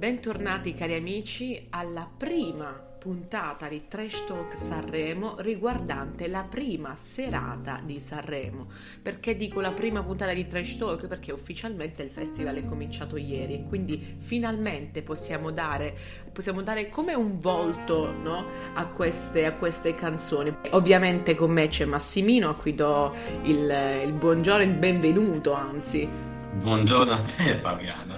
Bentornati cari amici alla prima puntata di Trash Talk Sanremo riguardante la prima serata di Sanremo. Perché dico la prima puntata di Trash Talk? Perché ufficialmente il festival è cominciato ieri e quindi finalmente possiamo dare, possiamo dare come un volto no? a, queste, a, queste, canzoni. Ovviamente con me c'è Massimino a cui do il, il buongiorno, il benvenuto anzi. Buongiorno a te Fabiano.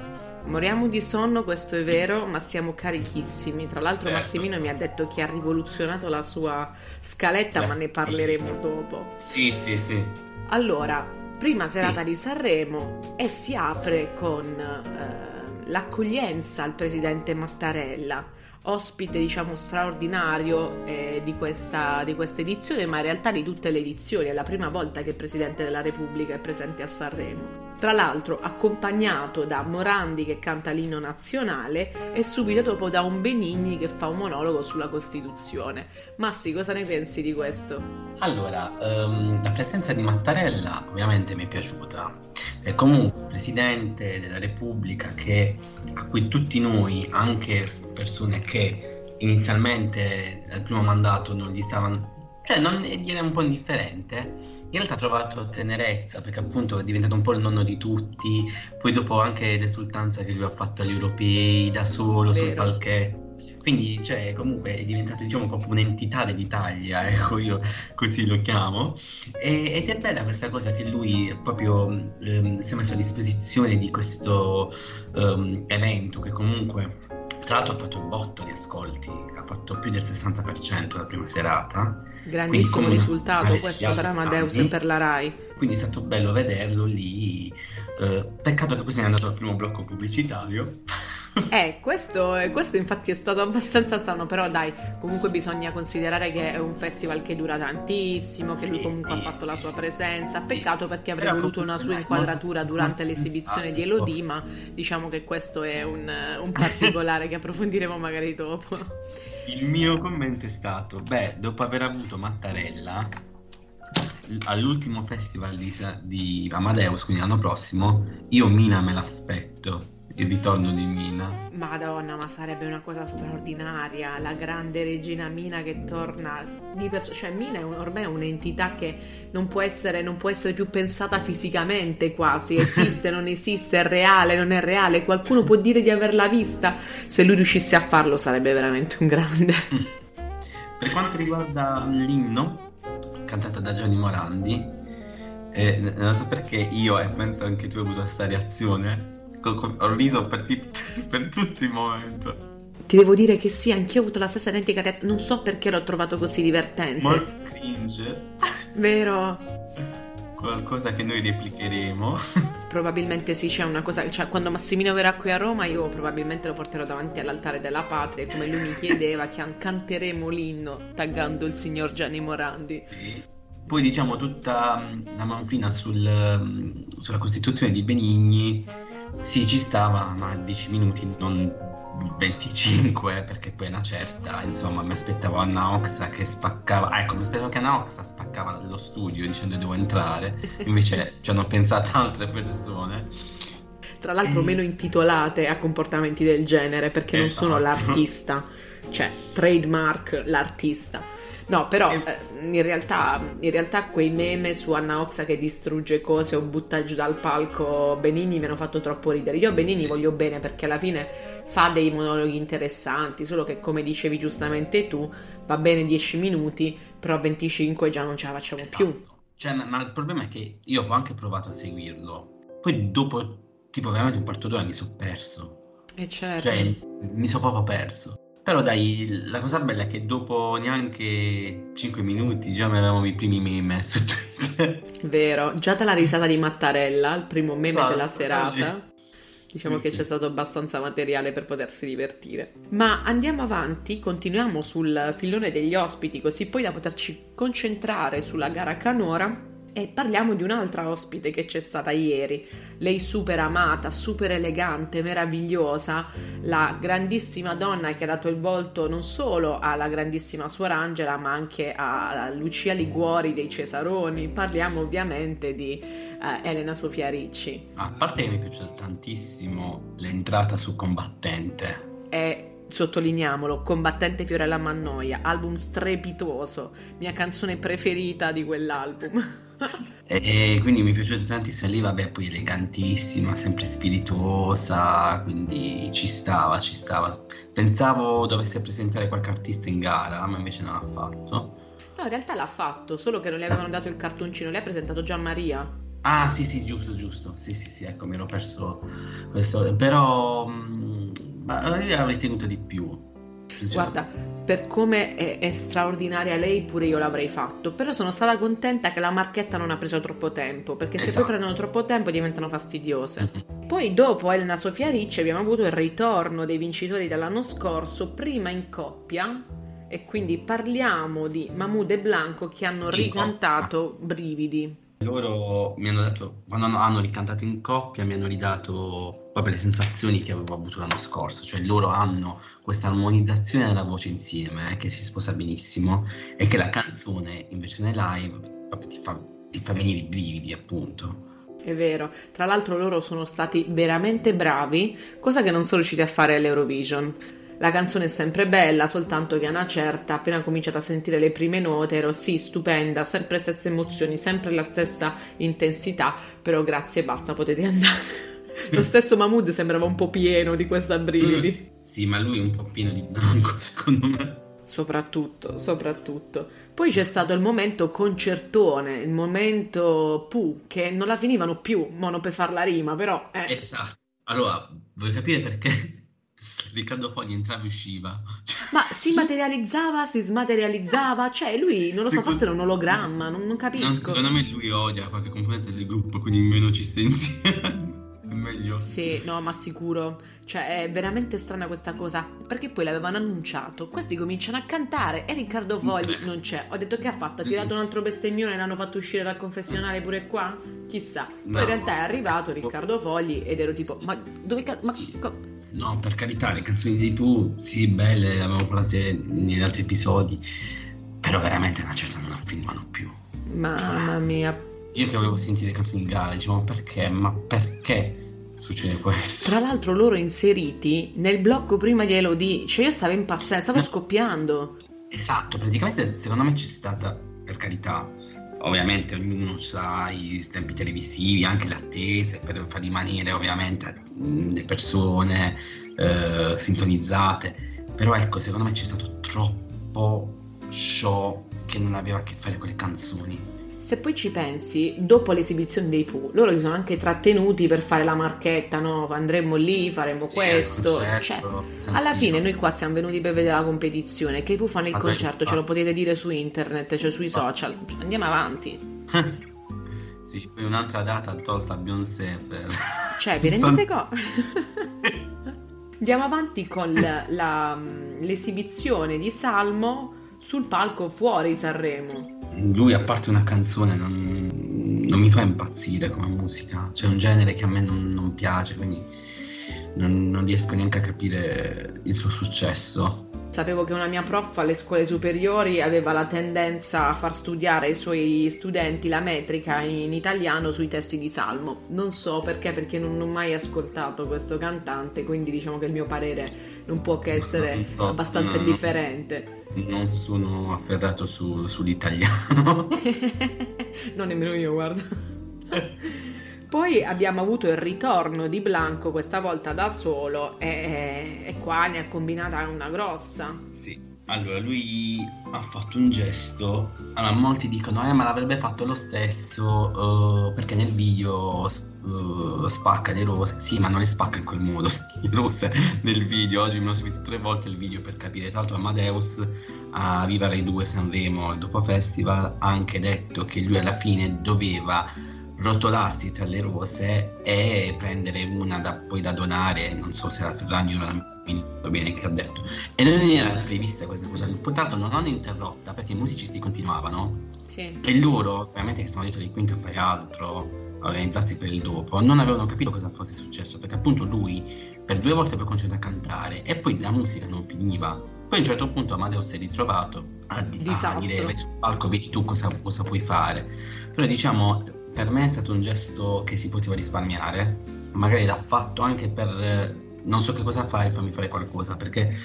Moriamo di sonno, questo è vero, ma siamo carichissimi. Tra l'altro certo. Massimino mi ha detto che ha rivoluzionato la sua scaletta, certo. ma ne parleremo dopo. Sì, sì, sì. Allora, prima serata sì. di Sanremo e si apre con eh, l'accoglienza al presidente Mattarella ospite diciamo straordinario eh, di, questa, di questa edizione ma in realtà di tutte le edizioni è la prima volta che il Presidente della Repubblica è presente a Sanremo tra l'altro accompagnato da Morandi che canta l'inno nazionale e subito dopo da un Benigni che fa un monologo sulla Costituzione. Massi, cosa ne pensi di questo? Allora, um, la presenza di Mattarella ovviamente mi è piaciuta. È comunque Presidente della Repubblica che, a cui tutti noi, anche persone che inizialmente al primo mandato non gli stavano... cioè non gli era un po' indifferente, in realtà ha trovato tenerezza perché appunto è diventato un po' il nonno di tutti, poi dopo anche l'esultanza che lui ha fatto agli europei da solo Vero. sul palchetto. Quindi, cioè, comunque è diventato, diciamo, proprio un'entità dell'Italia, ecco, io così lo chiamo. E, ed è bella questa cosa che lui proprio um, si è messo a disposizione di questo um, evento che comunque tra l'altro ha fatto un botto di ascolti, ha fatto più del 60% la prima serata. Grandissimo risultato questo per Amadeus e per la RAI. Quindi è stato bello vederlo lì. Eh, peccato che poi sia andato al primo blocco pubblicitario. Eh, questo, questo, infatti è stato abbastanza strano, però dai, comunque bisogna considerare che è un festival che dura tantissimo, che sì, lui comunque sì, ha fatto sì, la sua presenza. Peccato perché avrei voluto una sua inquadratura durante l'esibizione di Elodie, ma diciamo che questo è un, un particolare che approfondiremo magari dopo. Il mio commento è stato, beh, dopo aver avuto Mattarella all'ultimo festival di, di Amadeus, quindi l'anno prossimo, io Mina me l'aspetto il ritorno di Mina. Madonna, ma sarebbe una cosa straordinaria, la grande regina Mina che torna di perso- cioè Mina è un, ormai è un'entità che non può, essere, non può essere più pensata fisicamente quasi, esiste, non esiste, è reale, non è reale, qualcuno può dire di averla vista, se lui riuscisse a farlo sarebbe veramente un grande. Per quanto riguarda l'inno, cantato da Gianni Morandi, eh, non so perché io e penso anche tu hai avuto questa reazione ho riso per, ti, per tutto il momento. Ti devo dire che sì, anch'io ho avuto la stessa identica reazione. Non so perché l'ho trovato così divertente. Ma cringe. Vero. Qualcosa che noi replicheremo. Probabilmente sì, c'è una cosa. Cioè, quando Massimino verrà qui a Roma, io probabilmente lo porterò davanti all'altare della patria. Come lui mi chiedeva, che canteremo l'inno taggando il signor Gianni Morandi. Sì. Poi diciamo tutta mm, la manfrina sul, mm, sulla Costituzione di Benigni sì, ci stava, ma 10 minuti, non 25, perché poi una certa, insomma, mi aspettavo Anna Oxa che spaccava, ecco, mi aspettavo che Anna Oxa spaccava lo studio dicendo devo entrare, invece ci hanno pensato altre persone. Tra l'altro e... meno intitolate a comportamenti del genere, perché esatto. non sono esatto. l'artista, cioè trademark l'artista. No, però eh, in, realtà, in, realtà, quei meme su Anna Oxa che distrugge cose o butta giù dal palco Benini mi hanno fatto troppo ridere. Io a Benini voglio bene perché alla fine fa dei monologhi interessanti, solo che come dicevi giustamente tu, va bene 10 minuti, però 25 già non ce la facciamo esatto. più. Cioè, ma il problema è che io ho anche provato a seguirlo, poi dopo tipo veramente un quarto d'ora mi sono perso. E eh, certo. Cioè, mi sono proprio perso. Però dai, la cosa bella è che dopo neanche 5 minuti già avevamo i primi meme su Twitter. Vero, già dalla risata di Mattarella, il primo meme esatto, della serata. Diciamo sì, che sì. c'è stato abbastanza materiale per potersi divertire. Ma andiamo avanti, continuiamo sul filone degli ospiti, così poi da poterci concentrare sulla gara canora e parliamo di un'altra ospite che c'è stata ieri, lei super amata, super elegante, meravigliosa, la grandissima donna che ha dato il volto non solo alla grandissima suora Angela ma anche a Lucia Liguori dei Cesaroni, parliamo ovviamente di uh, Elena Sofia Ricci. A parte che mi è piaciuta tantissimo l'entrata su Combattente. È sottolineiamolo, Combattente Fiorella Mannoia, album strepitoso, mia canzone preferita di quell'album. E, quindi mi è piaciuta tantissimo lì, vabbè, poi elegantissima, sempre spiritosa, quindi ci stava, ci stava. Pensavo dovesse presentare qualche artista in gara, ma invece non l'ha fatto. No, in realtà l'ha fatto, solo che non le avevano dato il cartoncino, lei ha presentato Gian Maria. Ah, sì, sì, giusto, giusto. Sì, sì, sì, ecco, mi ero perso questo. Però mh, mm, io avrei tenuto di più. Guarda, per come è, è, straordinaria lei, pure io l'avrei fatto. Però sono stata contenta che la marchetta non ha preso troppo tempo, perché esatto. se poi esatto. prendono troppo tempo diventano fastidiose. Mm-hmm. Poi, dopo Elena Sofia Ricci, abbiamo avuto il ritorno dei vincitori dell'anno scorso, prima in coppia. E quindi parliamo di Mahmoud e Blanco che hanno in ricantato coppia. Brividi. Loro mi hanno detto, quando hanno ricantato in coppia, mi hanno ridato proprio le sensazioni che avevo avuto l'anno scorso, cioè loro hanno questa armonizzazione della voce insieme eh, che si sposa benissimo e che la canzone in versione live proprio ti fa, ti fa venire i brividi appunto. È vero, tra l'altro loro sono stati veramente bravi, cosa che non sono riusciti a fare all'Eurovision la canzone è sempre bella, soltanto che a una certa, appena cominciato a sentire le prime note, ero sì, stupenda, sempre le stesse emozioni, sempre la stessa intensità, però grazie, basta, potete andare. Lo stesso Mahmood sembrava un po' pieno di questa brividi. Mm. Sì, ma lui è un po' pieno di blanco, secondo me. Soprattutto, soprattutto. Poi c'è stato il momento concertone, il momento pu, che non la finivano più, mono per far la rima, però... Eh. Esatto. Allora, vuoi capire perché? Riccardo Fogli entrava e usciva. Ma si materializzava, si smaterializzava, cioè lui, non lo so, forse era un ologramma, non, non capisco. Non, secondo me lui odia qualche componente del gruppo, quindi meno ci sta insieme. Meglio. Sì, no, ma sicuro. Cioè, è veramente strana questa cosa. Perché poi l'avevano annunciato. Questi cominciano a cantare e Riccardo Fogli non c'è. Ho detto che ha fatto? Ha tirato un altro bestemmione e l'hanno fatto uscire dal confessionale pure qua? Chissà. Poi no. in realtà è arrivato Riccardo Fogli ed ero tipo, ma dove cazzo? Ma... No, per carità, le canzoni di tu, sì, belle, le avevamo parlate negli altri episodi, però veramente una certa non la filmano più. Mamma mia. Io che volevo sentire le canzoni di Gala, dicevo, perché? Ma perché succede questo? Tra l'altro loro inseriti nel blocco prima di Elodie, cioè io stavo impazzendo, stavo scoppiando. Esatto, praticamente secondo me c'è stata, per carità, ovviamente ognuno sa i tempi televisivi, anche le attese per far rimanere ovviamente le persone eh, sintonizzate, però ecco secondo me c'è stato troppo show che non aveva a che fare con le canzoni. Se poi ci pensi, dopo l'esibizione dei Pooh, loro si sono anche trattenuti per fare la marchetta, no? Andremo lì, faremo sì, questo. Cioè, alla fine noi qua siamo venuti per vedere la competizione, che i Pooh fanno il Vabbè, concerto, ce lo potete dire su internet, cioè sui social. Andiamo avanti. sì, poi un'altra data tolta a Beyoncé per... Cioè, vi rendete conto? Andiamo avanti con la, la, l'esibizione di Salmo sul palco fuori Sanremo lui a parte una canzone non, non, mi fa impazzire come musica, c'è un genere che a me non, non piace, quindi non, non, riesco neanche a capire il suo successo. Sapevo che una mia prof alle scuole superiori aveva la tendenza a far studiare ai suoi studenti la metrica in italiano sui testi di Salmo. Non so perché, perché non ho mai ascoltato questo cantante, quindi diciamo che il mio parere non può che essere so, abbastanza indifferente non sono afferrato su, sull'italiano. non nemmeno io, guarda. Poi abbiamo avuto il ritorno di Blanco, questa volta da solo, e, e qua ne ha combinata una grossa. Allora, lui ha fatto un gesto. Allora, molti dicono, eh, ma l'avrebbe fatto lo stesso uh, perché nel video uh, spacca le rose. Sì, ma non le spacca in quel modo. Le rose nel video. Oggi me lo sono visto tre volte il video per capire. Tra l'altro, Amadeus a Viva Rai 2 Sanremo, dopo festival, ha anche detto che lui alla fine doveva rotolarsi tra le rose e prendere una da, poi da donare, non so se era Ferragni o la va bene che ha detto. E non era prevista questa cosa. Purtroppo non hanno interrotta perché i musicisti continuavano. Sì. E loro, ovviamente che stanno dietro di quinto e fai altro, organizzarsi per il dopo, non avevano capito cosa fosse successo perché appunto lui per due volte poi continuato a cantare e poi la musica non finiva. Poi a un certo punto Amadeus si è ritrovato a, a dire sul palco vedi tu cosa, cosa puoi fare. Però diciamo per me è stato un gesto che si poteva risparmiare, magari l'ha fatto anche per non so che cosa fare, fammi fare qualcosa, perché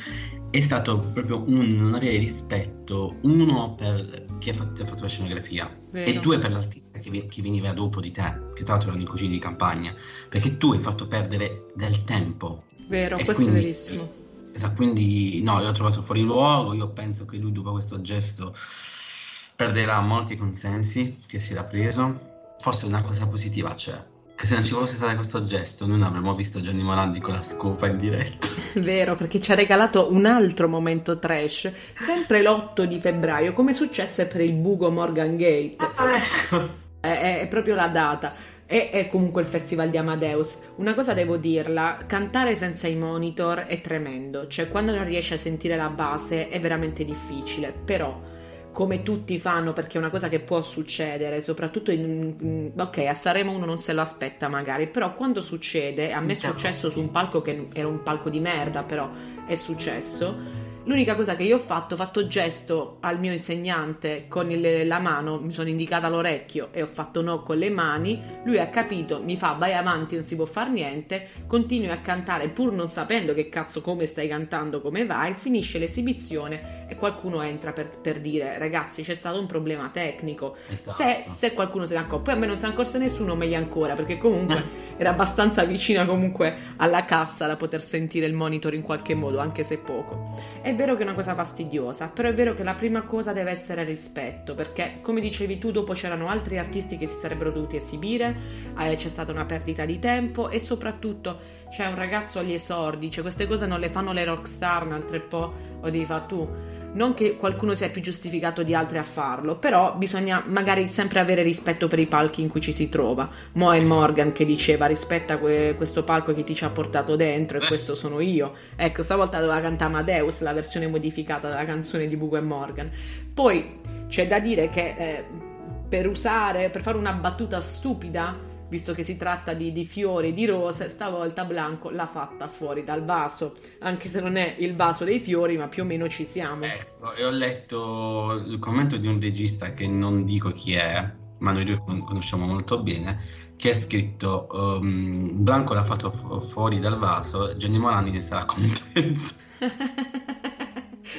è stato proprio un non avere rispetto, uno per chi ha fatto, ha fatto la scenografia Vero. e due per l'artista che, che, veniva dopo di te, che tra l'altro erano i cugini di campagna, perché tu hai fatto perdere del tempo. Vero, questo quindi, è verissimo. Esatto, quindi no, l'ho trovato fuori luogo, io penso che lui dopo questo gesto perderà molti consensi che si era preso, forse una cosa positiva c'è che se non ci fosse stato questo gesto noi non avremmo visto Gianni Morandi con la scopa in diretta. Vero, perché ci ha regalato un altro momento trash, sempre l'8 di febbraio, come successe per il buco Morgan Gate. Ah, ecco. È, è proprio la data. E è comunque il festival di Amadeus. Una cosa devo dirla, cantare senza i monitor è tremendo, cioè quando non riesci a sentire la base è veramente difficile, però come tutti fanno perché è una cosa che può succedere, soprattutto in, ok, a Sanremo uno non se lo aspetta magari, però quando succede, a me è successo su un palco che era un palco di merda, però è successo L'unica cosa che io ho fatto, ho fatto gesto al mio insegnante con il, la mano, mi sono indicata l'orecchio e ho fatto no con le mani. Lui ha capito, mi fa vai avanti, non si può fare niente. Continui a cantare pur non sapendo che cazzo come stai cantando, come vai. Finisce l'esibizione e qualcuno entra per, per dire ragazzi c'è stato un problema tecnico. Esatto. Se, se, qualcuno se ne accorge, poi a me non si è accorso nessuno, meglio ancora perché comunque era abbastanza vicina comunque alla cassa da poter sentire il monitor in qualche modo, anche se poco. È vero che è una cosa fastidiosa, però è vero che la prima cosa deve essere rispetto, perché come dicevi tu, dopo c'erano altri artisti che si sarebbero dovuti esibire, eh, c'è stata una perdita di tempo e soprattutto c'è un ragazzo agli esordi, cioè queste cose non le fanno le rockstar, un altro po' o devi fare tu non che qualcuno sia più giustificato di altri a farlo, però bisogna magari sempre avere rispetto per i palchi in cui ci si trova. Mo è Morgan che diceva rispetta que- questo palco che ti ci ha portato dentro e eh. questo sono io. Ecco, stavolta doveva cantare Amadeus, la versione modificata della canzone di Bugo e Morgan. Poi c'è da dire che eh, per usare, per fare una battuta stupida, visto che si tratta di, di, fiori, di rose, stavolta Blanco l'ha fatta fuori dal vaso, anche se non è il vaso dei fiori, ma più o meno ci siamo. Ecco, e ho letto il commento di un regista che non dico chi è, ma noi due conosciamo molto bene, che ha scritto um, Blanco l'ha fatto fu- fuori dal vaso, Gianni Morandi ne sarà contento.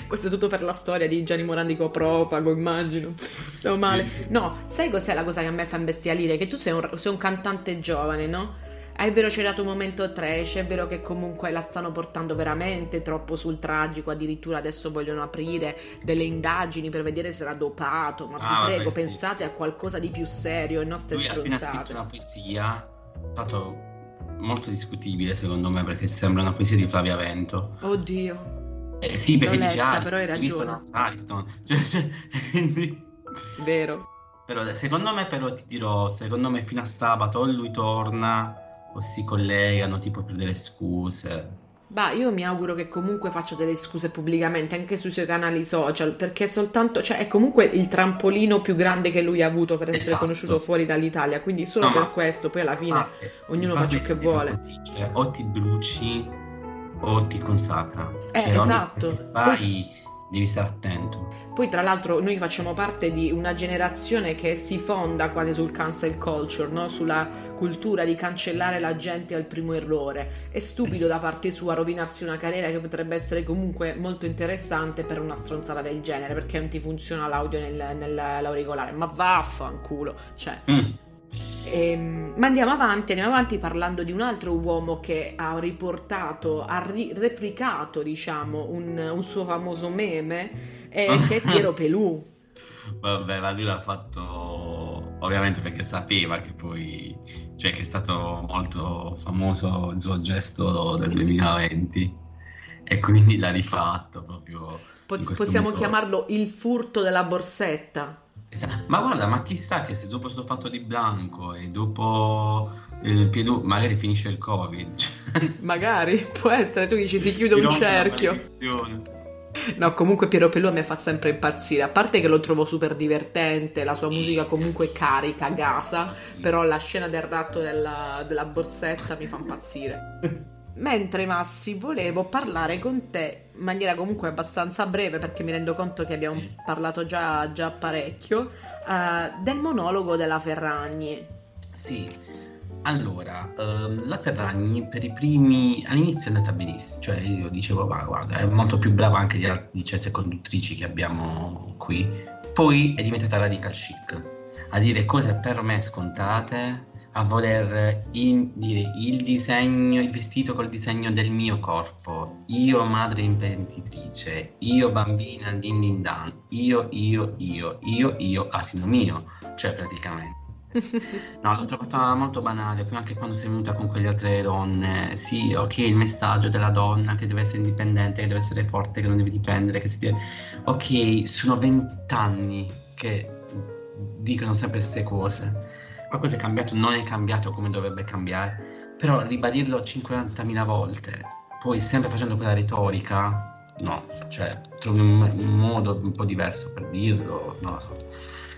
Questo è tutto per la storia di Gianni Morandi coprofago, immagino. Stavo male. No, sai cos'è la cosa che a me fa imbestialire? Che tu sei un, sei un cantante giovane, no? È vero c'è dato un momento trash, è vero che comunque la stanno portando veramente troppo sul tragico, addirittura adesso vogliono aprire delle indagini per vedere se era dopato, ma ah, vi prego, vabbè, pensate sì. a qualcosa di più serio e non ste Lui stronzate. Lui ha scritto una poesia, fatto molto discutibile secondo me perché sembra una poesia di Flavia Vento. Oddio. Eh, sì, perché letta, dice Ariston, però hai ragione. Ariston. Cioè, cioè, quindi... Vero. Però secondo me però ti dirò, secondo me fino a sabato o lui torna o si collegano tipo per delle scuse. Bah, io mi auguro che comunque faccia delle scuse pubblicamente anche sui suoi canali social, perché soltanto, cioè, è comunque il trampolino più grande che lui ha avuto per essere esatto. conosciuto fuori dall'italia. Quindi solo no, per questo, poi alla fine ah, ognuno fa ciò che vuole. Così, cioè, o ti bruci o ti consacra. Eh, cioè, esatto. Fai, Poi... devi stare attento. Poi, tra l'altro, noi facciamo parte di una generazione che si fonda quasi sul cancel culture, no? sulla cultura di cancellare la gente al primo errore. È stupido eh da parte sua rovinarsi una carriera che potrebbe essere comunque molto interessante per una stronzata del genere, perché non ti funziona l'audio nel, nell'auricolare. Ma vaffanculo, cioè. Mm ehm, ma andiamo avanti, andiamo avanti parlando di un altro uomo che ha riportato, ha ri- replicato, diciamo, un, un, suo famoso meme, eh, che è Piero Pelù. Vabbè, ma lui l'ha fatto ovviamente perché sapeva che poi, cioè che è stato molto famoso il suo gesto del 2020 e quindi l'ha rifatto proprio. Po- possiamo modo. chiamarlo il furto della borsetta. Esatto. Ma guarda, ma chissà che se dopo sto fatto di bianco e dopo il piedu magari finisce il covid. magari, può essere, tu dici si chiude si un cerchio. No, comunque Piero Pelù mi fa sempre impazzire. A parte che lo trovo super divertente, la sua musica comunque carica, gasa, però la scena del ratto della, della borsetta mi fa impazzire. Mentre Massi, volevo parlare con te in maniera comunque abbastanza breve, perché mi rendo conto che abbiamo sì. parlato già, già parecchio, uh, del monologo della Ferragni. Sì, allora, um, la Ferragni per i primi all'inizio è andata benissimo, cioè io dicevo, va, guarda, è molto più brava anche di, di certe conduttrici che abbiamo qui. Poi è diventata radical chic, a dire cose per me scontate, a voler in, dire il disegno, il vestito col disegno del mio corpo, io madre imprenditrice, io bambina din din dan, io, io, io, io, io, asino mio, cioè praticamente. No, l'ho trovata molto banale, poi anche quando sei venuta con quelle altre donne, sì, ok, il messaggio della donna che deve essere indipendente, che deve essere forte, che non deve dipendere, che si deve... Ok, sono vent'anni che dicono sempre queste cose qualcosa è cambiato, non è cambiato come dovrebbe cambiare, però ribadirlo 50.000 volte, poi sempre facendo quella retorica, no, cioè trovi un, un modo un po' diverso per dirlo, non lo so.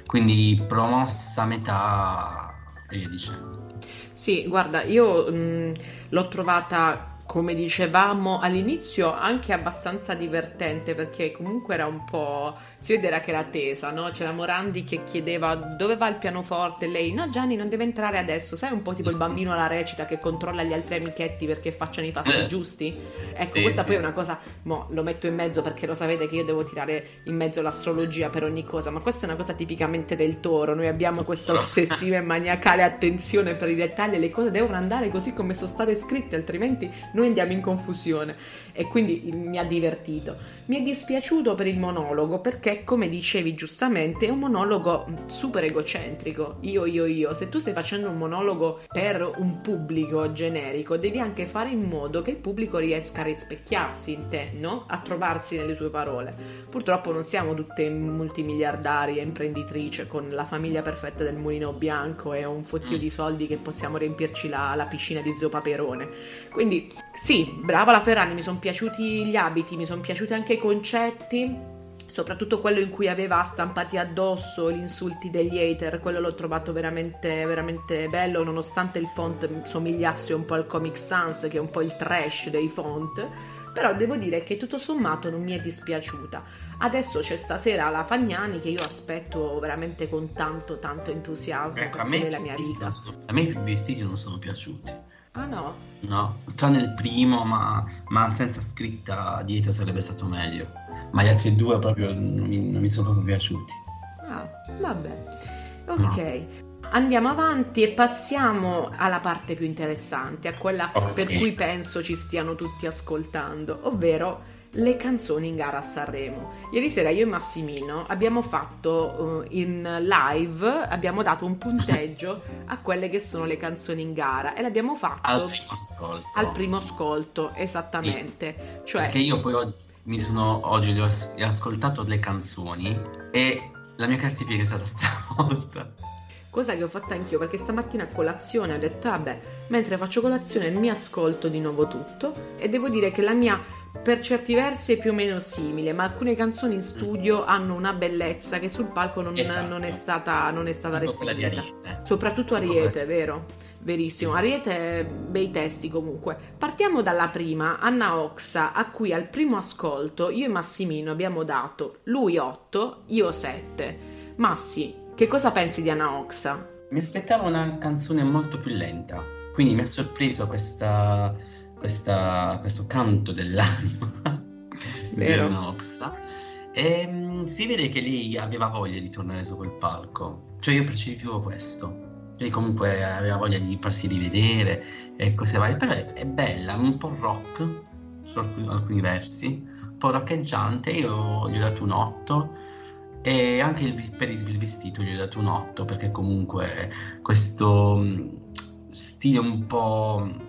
Quindi promossa metà e via dicendo. Sì, guarda, io mh, l'ho trovata come dicevamo all'inizio anche abbastanza divertente perché comunque era un po' si vedeva che era tesa, no? C'era Morandi che chiedeva dove va il pianoforte, lei no Gianni non deve entrare adesso, sai un po' tipo il bambino alla recita che controlla gli altri amichetti perché facciano i passi eh. giusti? Ecco, sì, questa sì. poi è una cosa, mo lo metto in mezzo perché lo sapete che io devo tirare in mezzo l'astrologia per ogni cosa, ma questa è una cosa tipicamente del toro, noi abbiamo questa ossessiva e maniacale attenzione per i dettagli, le cose devono andare così come sono state scritte, altrimenti noi andiamo in confusione e quindi mi ha divertito. Mi è dispiaciuto per il monologo perché, come dicevi giustamente, è un monologo super egocentrico. Io, io, io. Se tu stai facendo un monologo per un pubblico generico, devi anche fare in modo che il pubblico riesca a rispecchiarsi in te, no? A trovarsi nelle tue parole. Purtroppo non siamo tutte multimiliardari e imprenditrici con la famiglia perfetta del mulino bianco e un fottio mm. di soldi che possiamo riempirci la, la piscina di zio Paperone. Quindi, sì, brava la Ferrani, mi sono piaciuti gli abiti, mi sono piaciuti anche i concetti soprattutto quello in cui aveva stampati addosso gli insulti degli hater, quello l'ho trovato veramente, veramente bello, nonostante il font somigliasse un po' al Comic Sans, che è un po' il trash dei font. Però devo dire che tutto sommato non mi è dispiaciuta. Adesso c'è stasera la Fagnani che io aspetto veramente con tanto, tanto entusiasmo ecco, per la mia vita. Sono, a me i vestiti non sono piaciuti. Ah no? No, tranne il primo, ma, ma, senza scritta dietro sarebbe stato meglio. Ma gli altri due proprio non mi, non mi sono proprio piaciuti. Ah, vabbè. Ok. No. Andiamo avanti e passiamo alla parte più interessante, a quella oh, per sì. cui penso ci stiano tutti ascoltando, ovvero le canzoni in gara a Sanremo. Ieri sera io e Massimino abbiamo fatto uh, in live, abbiamo dato un punteggio a quelle che sono le canzoni in gara e l'abbiamo fatto al primo ascolto. Al primo ascolto, esattamente. Sì. Cioè, Perché io poi oggi mi sono oggi ho ascoltato le canzoni e la mia classifica è stata stravolta. Cosa che ho fatto anch'io perché stamattina a colazione ho detto vabbè, mentre faccio colazione mi ascolto di nuovo tutto e devo dire che la mia per certi versi è più o meno simile, ma alcune canzoni in studio hanno una bellezza che sul palco non, esatto. non è stata, non è stata restituita. Soprattutto Ariete, vero? Verissimo. Ariete, bei testi comunque. Partiamo dalla prima, Anna Oxa, a cui al primo ascolto io e Massimino abbiamo dato lui 8, io 7. Massi, che cosa pensi di Anna Oxa? Mi aspettavo una canzone molto più lenta, quindi mi ha sorpreso questa questa, questo canto dell'anima Vero. di Noxa. E um, si vede che lei aveva voglia di tornare su quel palco. Cioè io percepivo questo. Lei comunque aveva voglia di farsi rivedere e cose varie. Però è, è bella, un po' rock su alcuni, alcuni, versi, un po' roccheggiante. Io gli ho dato un 8 e anche il, per il vestito gli ho dato un 8 perché comunque questo mm, stile un po'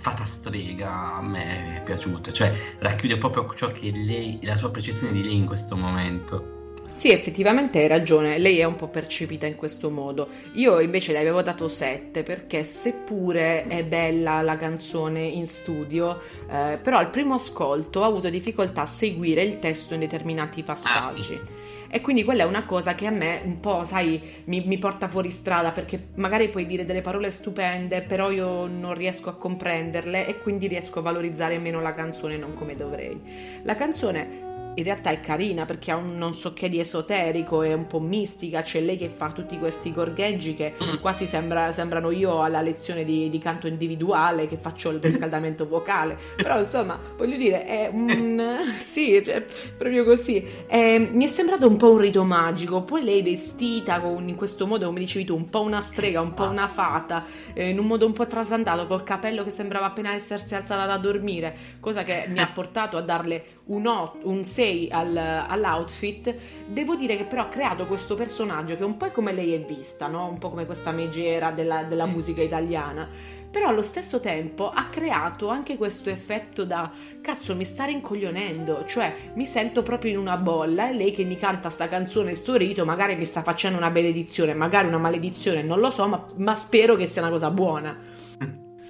fata strega a me è piaciuta, cioè racchiude proprio ciò che lei, la sua percezione di lei in questo momento. Sì, effettivamente hai ragione, lei è un po' percepita in questo modo. Io invece le avevo dato 7 perché seppure è bella la canzone in studio, eh, però al primo ascolto ho avuto difficoltà a seguire il testo in determinati passaggi. Ah, sì. E quindi quella è una cosa che a me un po', sai, mi, mi, porta fuori strada perché magari puoi dire delle parole stupende, però io non riesco a comprenderle e quindi riesco a valorizzare meno la canzone non come dovrei. La canzone in realtà è carina perché ha un non so che di esoterico, è un po' mistica, c'è lei che fa tutti questi gorgheggi che mm. quasi sembra, sembrano io alla lezione di, di, canto individuale che faccio il riscaldamento vocale, però insomma voglio dire è un... sì, cioè, proprio così, è, mi è sembrato un po' un rito magico, poi lei vestita con, in questo modo come dicevi tu, un po' una strega, un po' una fata, eh, in un modo un po' trasandato, col capello che sembrava appena essersi alzata da dormire, cosa che mi ha portato a darle un, 8, un 6 al, all'outfit, devo dire che però ha creato questo personaggio che è un po' come lei è vista, no? un po' come questa megera della, della musica italiana, però allo stesso tempo ha creato anche questo effetto da cazzo mi sta rincoglionendo, cioè mi sento proprio in una bolla e lei che mi canta sta canzone sto rito magari mi sta facendo una benedizione, magari una maledizione, non lo so, ma, ma spero che sia una cosa buona.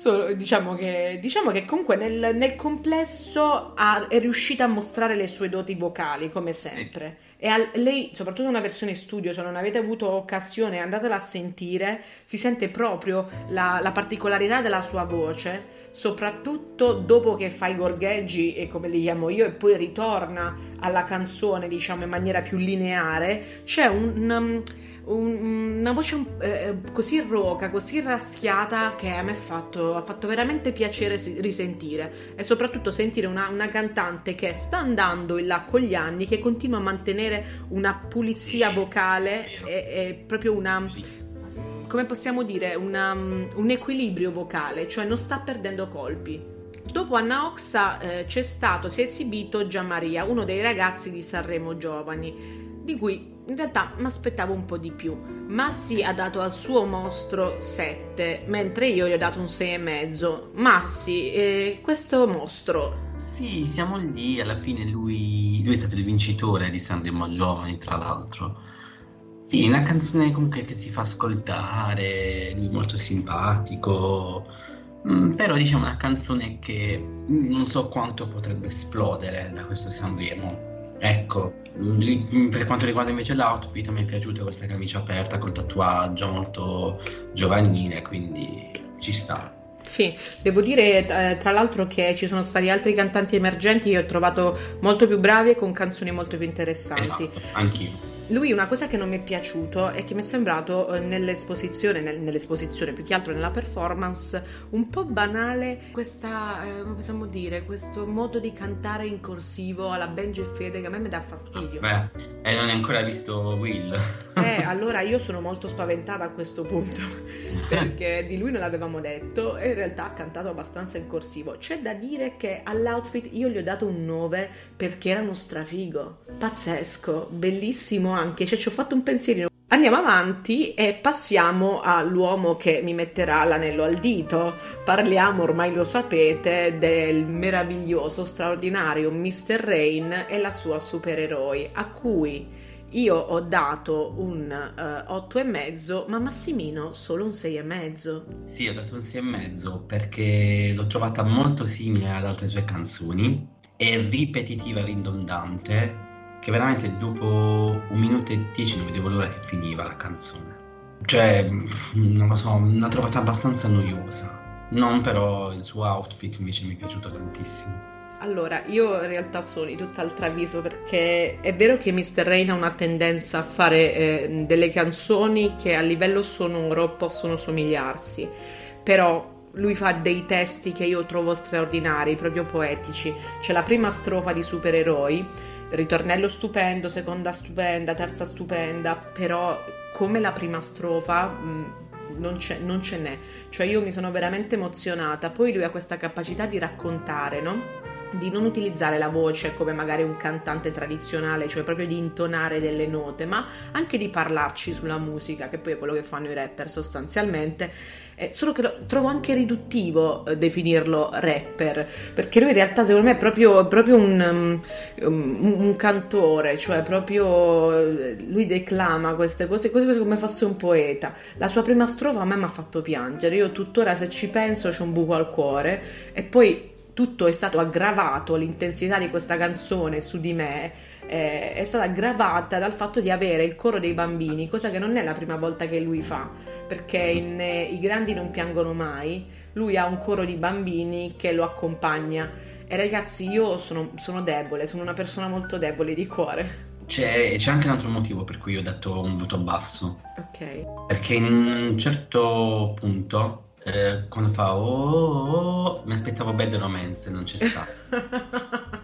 So, diciamo, che, diciamo, che, comunque nel, nel complesso ha, è riuscita a mostrare le sue doti vocali, come sempre. Sì. E a, lei, soprattutto una versione studio, se non avete avuto occasione, andatela a sentire, si sente proprio la, la particolarità della sua voce, soprattutto dopo che fa i gorgheggi, e come li chiamo io, e poi ritorna alla canzone, diciamo, in maniera più lineare. C'è un... Um, un, una voce eh, così roca, così raschiata che a me ha fatto, fatto veramente piacere risentire. E soprattutto sentire una, una, cantante che sta andando in là con gli anni, che continua a mantenere una pulizia sì, vocale sì, e, e, proprio una... come possiamo dire, una, un equilibrio vocale, cioè non sta perdendo colpi. Dopo Anna Oxa eh, c'è stato, si è esibito Gianmaria, uno dei ragazzi di Sanremo Giovani, di cui in realtà mi aspettavo un po' di più. Massi ha dato al suo mostro 7, mentre io gli ho dato un 6,5. Massi, eh, questo mostro... Sì, siamo lì, alla fine lui, lui è stato il vincitore di Sanremo Giovani, tra l'altro. Sì, una canzone comunque che si fa ascoltare, lui molto simpatico, mm, però diciamo una canzone che non so quanto potrebbe esplodere da questo Sanremo. Ecco, per quanto riguarda invece l'outfit, mi è piaciuta questa camicia aperta col tatuaggio molto giovanile, quindi ci sta. Sì, devo dire eh, tra l'altro che ci sono stati altri cantanti emergenti che ho trovato molto più bravi e con canzoni molto più interessanti. Esatto, anch'io. Lui una cosa che non mi è piaciuto è che mi è sembrato eh, nell'esposizione, nel, nell'esposizione più che altro nella performance, un po' banale questa, eh, come possiamo dire, questo modo di cantare in corsivo alla Benji e Fede che a me mi dà fastidio. Beh, e non hai ancora visto Will. Eh, allora io sono molto spaventata a questo punto, perché di lui non l'avevamo detto e in realtà ha cantato abbastanza in corsivo. C'è da dire che all'outfit io gli ho dato un 9 perché era uno strafigo, pazzesco, bellissimo anche, cioè ci ho fatto un pensierino. Andiamo avanti e passiamo all'uomo che mi metterà l'anello al dito. Parliamo, ormai lo sapete, del meraviglioso, straordinario Mr. Rain e la sua supereroi, a cui io ho dato un uh, eh, 8,5, ma Massimino solo un 6,5. Sì, ho dato un 6,5 perché l'ho trovata molto simile ad altre sue canzoni, è ripetitiva ridondante che veramente dopo un minuto e dieci non vedevo l'ora che finiva la canzone. Cioè, non lo so, l'ho trovata abbastanza noiosa. Non però il suo outfit invece mi è piaciuto tantissimo. Allora, io in realtà sono di tutt'altro avviso perché è vero che Mr. Rain ha una tendenza a fare eh, delle canzoni che a livello sonoro possono somigliarsi, però lui fa dei testi che io trovo straordinari, proprio poetici. C'è la prima strofa di Supereroi ritornello stupendo, seconda stupenda, terza stupenda, però come la prima strofa mh, mm, non, non, ce n'è. Cioè io mi sono veramente emozionata. Poi lui ha questa capacità di raccontare, no? Di non utilizzare la voce come magari un cantante tradizionale, cioè proprio di intonare delle note, ma anche di parlarci sulla musica, che poi è quello che fanno i rapper sostanzialmente Eh, solo che lo, trovo anche riduttivo eh, definirlo rapper, perché lui in realtà secondo me è proprio, proprio un, um, un, un, cantore, cioè proprio eh, lui declama queste cose, cose come fosse un poeta. La sua prima strofa a me mi ha fatto piangere, io tuttora se ci penso c'è un buco al cuore e poi tutto è stato aggravato, l'intensità di questa canzone su di me eh, è stata aggravata dal fatto di avere il coro dei bambini, cosa che non è la prima volta che lui fa, perché in eh, I grandi non piangono mai, lui ha un coro di bambini che lo accompagna. E ragazzi, io sono, sono debole, sono una persona molto debole di cuore. C'è, c'è, anche un altro motivo per cui ho dato un voto basso. Ok. Perché in un certo punto eh, quando fa oh, oh, oh, mi aspettavo Bad Romance non c'è stato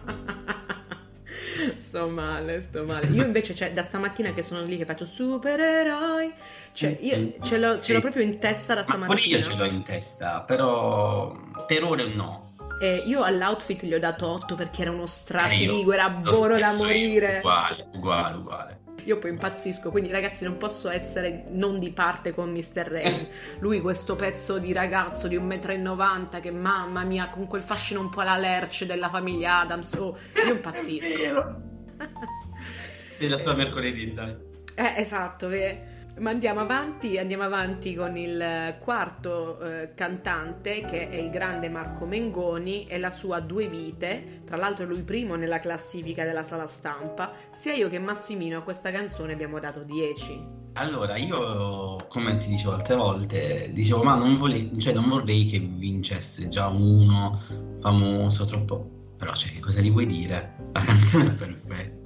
sto male sto male io invece cioè, da stamattina che sono lì che faccio supereroi cioè io mm, ce l'ho, ce l'ho proprio in testa da stamattina Ma io ce l'ho in testa però per ora no eh, io all'outfit gli ho dato 8 perché era uno strafigo, eh, era buono da morire. Uguale, uguale, uguale. Io poi impazzisco, quindi ragazzi non posso essere non di parte con Mr. Rain. Lui questo pezzo di ragazzo di 1,90 m che mamma mia con quel fascino un po' alla lerce della famiglia Adams. Oh, io impazzisco. sì, la sua mercoledì, dai. Eh, esatto, vero. Ma andiamo avanti, andiamo avanti con il quarto eh, cantante che è il grande Marco Mengoni e la sua Due Vite, tra l'altro lui primo nella classifica della sala stampa, sia io che Massimino a questa canzone abbiamo dato 10. Allora, io come ti dicevo altre volte, dicevo ma non, vole- cioè, non vorrei che vincesse già uno famoso, troppo... Però cioè, che cosa gli vuoi dire? La canzone è perfetta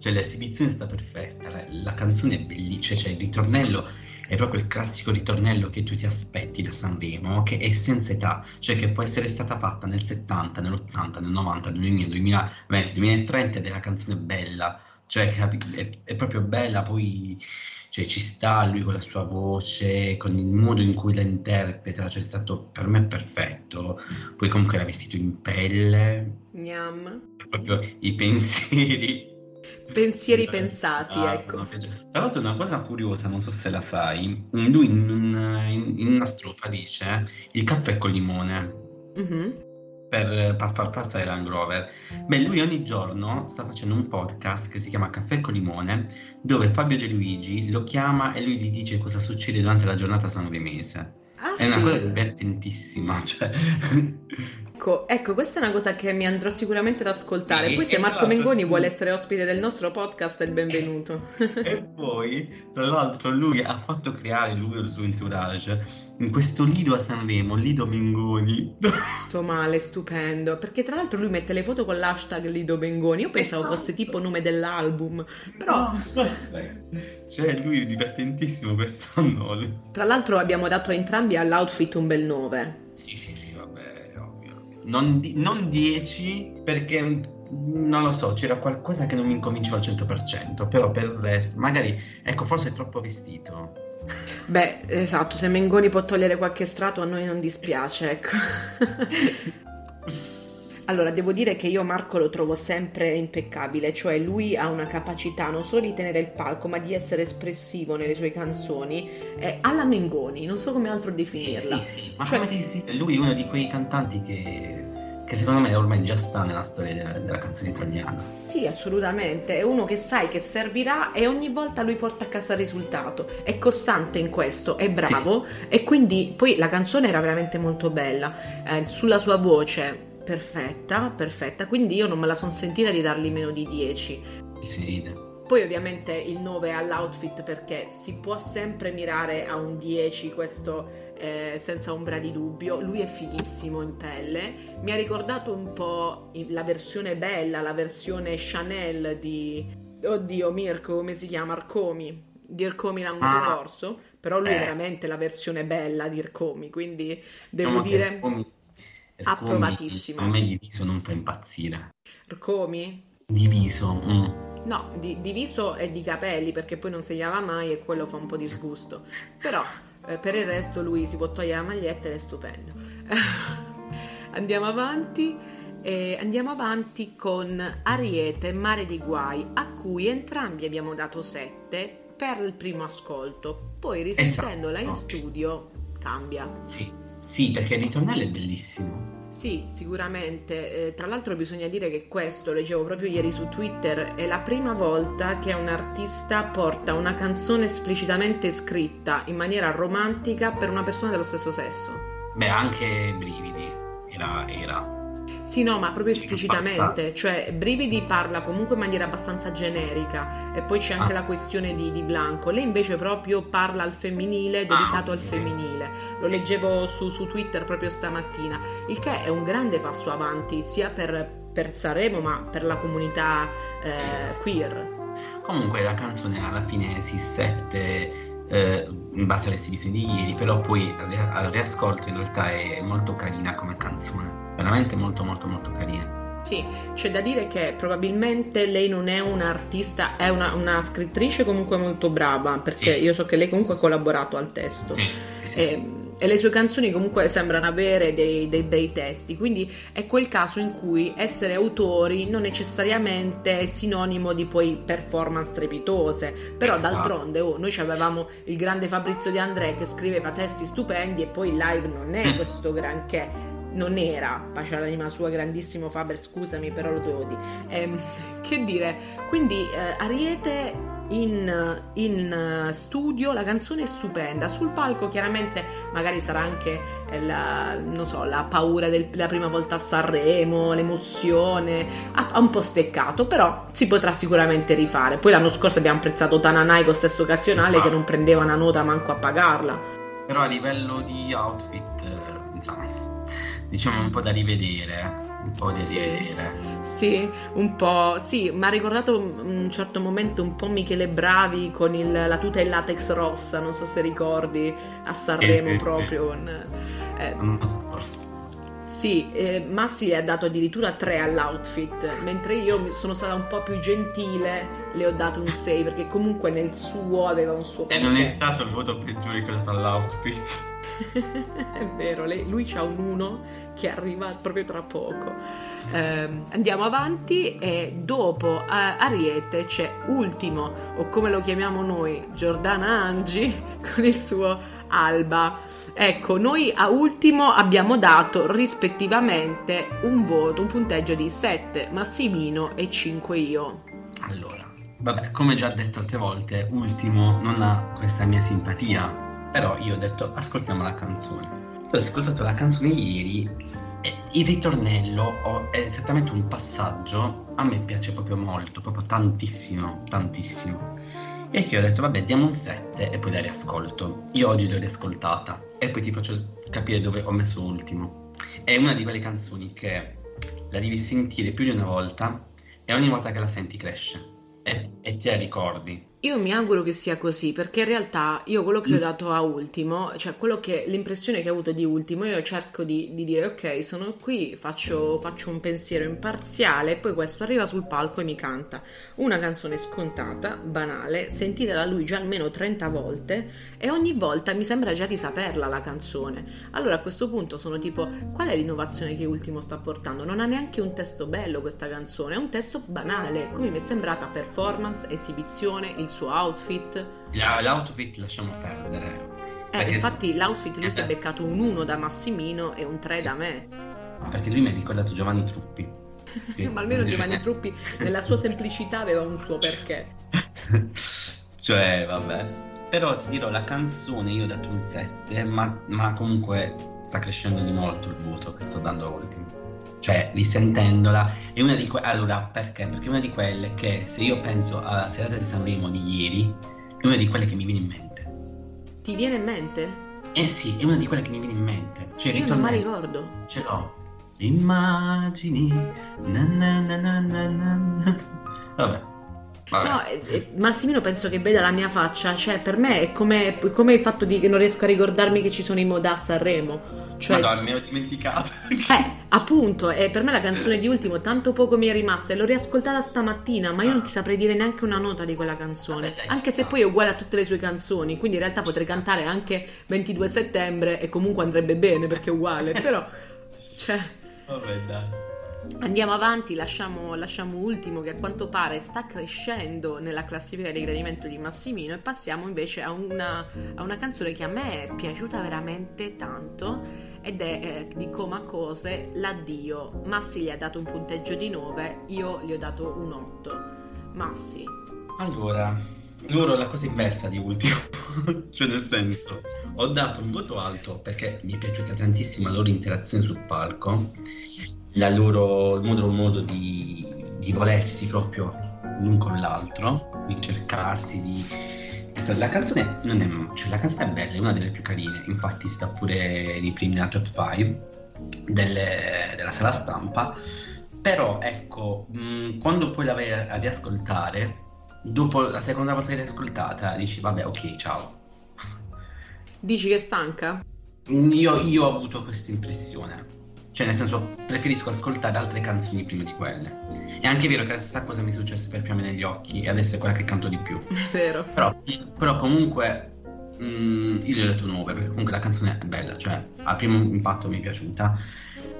cioè l'esibizione è stata perfetta, la, la canzone è bellissima, cioè il ritornello è proprio il classico ritornello che tu ti aspetti da Sanremo, che è senza età, cioè che può essere stata fatta nel 70, nell'80, nel 90, nel 2000, 2020, 2030 ed è una canzone bella, cioè è, è proprio bella, poi cioè, ci sta lui con la sua voce, con il modo in cui la interpreta, cioè è stato per me perfetto. Poi comunque era vestito in pelle. Gnam. Proprio i pensieri pensieri pensati, ah, ecco. Tra l'altro una cosa curiosa, non so se la sai, lui in, in, una strofa dice il caffè con limone. Mm-hmm. Per, per, far passare Land Rover. Beh, lui ogni giorno sta facendo un podcast che si chiama Caffè con Limone, dove Fabio De Luigi lo chiama e lui gli dice cosa succede durante la giornata sanremese. Ah, è sì. una cosa divertentissima, cioè Ecco, ecco, questa è una cosa che mi andrò sicuramente ad ascoltare. Sì, poi se Marco Mengoni vuole essere ospite del nostro podcast è il benvenuto. e poi, tra l'altro, lui ha fatto creare lui il suo entourage in questo Lido a Sanremo, Lido Mengoni. Sto male, stupendo. Perché tra l'altro lui mette le foto con l'hashtag Lido Mengoni. Io pensavo esatto. fosse tipo nome dell'album. Però... cioè, lui è divertentissimo quest'anno. Tra l'altro abbiamo dato a entrambi all'outfit un bel 9. Sì, sì, non, non 10 perché non lo so, c'era qualcosa che non mi incominciava al 100%, però per il resto, magari, ecco, forse è troppo vestito. Beh, esatto, se Mengoni può togliere qualche strato a noi non dispiace, ecco. Allora, devo dire che io Marco lo trovo sempre impeccabile, cioè lui ha una capacità non solo di tenere il palco, ma di essere espressivo nelle sue canzoni, eh, alla Mengoni, non so come altro definirla. Sì, sì, sì. ma cioè... come ti lui è uno di quei cantanti che che secondo me ormai già sta nella storia della, della, canzone italiana. Sì, assolutamente. È uno che sai che servirà e ogni volta lui porta a casa il risultato. È costante in questo, è bravo sì. e quindi poi la canzone era veramente molto bella. Eh, sulla sua voce perfetta, perfetta, quindi io non me la sono sentita di dargli meno di 10. Si ride. Poi ovviamente il 9 all'outfit perché si può sempre mirare a un 10, questo eh, senza ombra di dubbio. Lui è fighissimo in pelle. Mi ha ricordato un po' la versione bella, la versione Chanel di... Oddio Mirko, come si chiama? Arcomi. Di Arcomi l'anno ah, scorso. Però lui eh. è veramente la versione bella di Arcomi, quindi devo no, dire... Arcomi Approvatissimo. A me diviso non fa impazzire. Come? Diviso. Mm. No, di, diviso è di capelli perché poi non si lava mai e quello fa un po' disgusto. Però eh, per il resto lui si può togliere la maglietta ed è stupendo. andiamo avanti. E andiamo avanti con Ariete Mare di Guai, a cui entrambi abbiamo dato 7 per il primo ascolto. Poi risentendola esatto. in studio cambia. Sì, sì, perché il ritornello è bellissimo. Sì, sicuramente. Eh, tra l'altro bisogna dire che questo, leggevo proprio ieri su Twitter, è la prima volta che un artista porta una canzone esplicitamente scritta in maniera romantica per una persona dello stesso sesso. Beh, anche Brividi era, era sì, no, ma proprio esplicitamente, cioè Brividi parla comunque in maniera abbastanza generica e poi c'è anche ah. la questione di, di, Blanco, lei invece proprio parla al femminile, dedicato ah, al femminile, lo leggevo su, su, Twitter proprio stamattina, il che è un grande passo avanti sia per, per Sanremo ma per la comunità eh, sì, queer. Comunque la canzone alla fine si sette eh, in base alle esibizioni di ieri, però poi al riascolto in realtà è molto carina come canzone, veramente molto molto molto carina. Sì, c'è da dire che probabilmente lei non è un'artista, è una, una scrittrice comunque molto brava, perché sì. io so che lei comunque ha collaborato al testo. Sì, sì, e, e, le sue canzoni comunque sembrano avere dei, dei, bei testi, quindi è quel caso in cui essere autori non necessariamente è sinonimo di poi performance strepitose, però esatto. d'altronde oh, noi avevamo il grande Fabrizio De André che scriveva testi stupendi e poi il live non è mm. questo granché non era, pace all'anima sua, grandissimo Faber, scusami, però lo devo dire. Eh, che dire, quindi eh, Ariete in, in, studio, la canzone è stupenda, sul palco chiaramente magari sarà anche eh, la, so, la paura della prima volta a Sanremo, l'emozione, ha, ha, un po' steccato, però si potrà sicuramente rifare. Poi l'anno scorso abbiamo apprezzato Tananai con stesso occasionale ah. che non prendeva una nota manco a pagarla. Però a livello di outfit, eh, insomma diciamo un po' da rivedere. Un po' da sì. Sì, un po'. Sì, mi ha ricordato un certo momento un po' Michele Bravi con il, la tuta in latex rossa, non so se ricordi, a Sanremo sì, proprio. Con, eh, L'anno scorso. Sì, eh, Massi ha dato addirittura 3 all'outfit, mentre io sono stata un po' più gentile, le ho dato un 6 perché comunque nel suo aveva un suo... E non è stato il voto peggiore che ho dato all'outfit. è vero, lei, lui c'ha un 1 che arriva proprio tra poco. Eh, andiamo avanti e dopo a Ariete c'è Ultimo, o come lo chiamiamo noi, Giordana Angi con il suo Alba. Ecco, noi a ultimo abbiamo dato rispettivamente un voto, un punteggio di 7 Massimino e 5 io. Allora, vabbè, come già detto altre volte, ultimo non ha questa mia simpatia però io ho detto, ascoltiamo la canzone. Ho ascoltato la canzone ieri e il ritornello è esattamente un passaggio, a me piace proprio molto, proprio tantissimo, tantissimo. E che ho detto, vabbè, diamo un 7 e poi la riascolto. Io oggi l'ho riascoltata e poi ti faccio capire dove ho messo ultimo. È una di quelle canzoni che la devi sentire più di una volta e ogni volta che la senti cresce e, e te la ricordi. Io mi auguro che sia così, perché in realtà io quello che ho mm. dato a ultimo, cioè quello che l'impressione che ho avuto di ultimo, io cerco di, di dire ok, sono qui, faccio, faccio, un pensiero imparziale e poi questo arriva sul palco e mi canta una canzone scontata, banale, sentita da lui già almeno 30 volte e ogni volta mi sembra già di saperla la canzone. Allora a questo punto sono tipo, qual è l'innovazione che ultimo sta portando? Non ha neanche un testo bello questa canzone, è un testo banale, come mi è sembrata performance, esibizione, il suo outfit. L'outfit lasciamo perdere. Eh, perché... infatti l'outfit lui si è beccato un 1 da Massimino e un 3 sì. da me. Perché lui mi ha ricordato Giovanni Truppi. Ma almeno Giovanni Truppi nella sua semplicità aveva un suo perché. cioè, vabbè. Però ti dirò, la canzone io ho dato un 7, ma, ma comunque sta crescendo di molto il voto che sto dando a ultimo cioè risentendola, è una di quelle. Allora, perché? Perché è una di quelle che se io penso alla serata di Sanremo di ieri, è una di quelle che mi viene in mente. Ti viene in mente? Eh sì, è una di quelle che mi viene in mente. Cioè, io non mi ricordo. Ce l'ho. Immagini. Na na na na na. Vabbè. Vabbè. No, eh, Massimino penso che veda la mia faccia, cioè per me è come, come, il fatto di che non riesco a ricordarmi che ci sono i Modà a Sanremo. Cioè, Madonna, mi ero dimenticato. Eh, appunto, e per me la canzone di Ultimo tanto poco mi è rimasta e l'ho riascoltata stamattina, ma io non ti saprei dire neanche una nota di quella canzone, Vabbè, dai, anche se poi è uguale a tutte le sue canzoni, quindi in realtà potrei cantare anche 22 settembre e comunque andrebbe bene perché è uguale, però, cioè... Vabbè, dai. Andiamo avanti, lasciamo, lasciamo, ultimo che a quanto pare sta crescendo nella classifica di gradimento di Massimino e passiamo invece a una, a una canzone che a me è piaciuta veramente tanto ed è eh, di Coma Cose, L'addio. Massi gli ha dato un punteggio di 9, io gli ho dato un 8. Massi. Allora, loro la cosa inversa di ultimo, cioè nel senso, ho dato un voto alto perché mi è piaciuta tantissimo la loro interazione sul palco loro, il loro modo di, di, volersi proprio l'un con l'altro, di cercarsi, di... La canzone, non è, cioè, la canzone è bella, è una delle più carine, infatti sta pure nei primi nella top 5 delle, della sala stampa, però ecco, mh, quando poi la vai a riascoltare, dopo la seconda volta che l'hai ascoltata, dici vabbè ok, ciao. Dici che è stanca? Io, io ho avuto questa impressione cioè, nel senso, preferisco ascoltare altre canzoni prima di quelle. È anche vero che la stessa cosa mi è successa per Fiamme negli occhi e adesso è quella che canto di più. È vero. Però, però comunque mh, mm, io gli ho detto 9 perché comunque la canzone è bella, cioè a primo impatto mi è piaciuta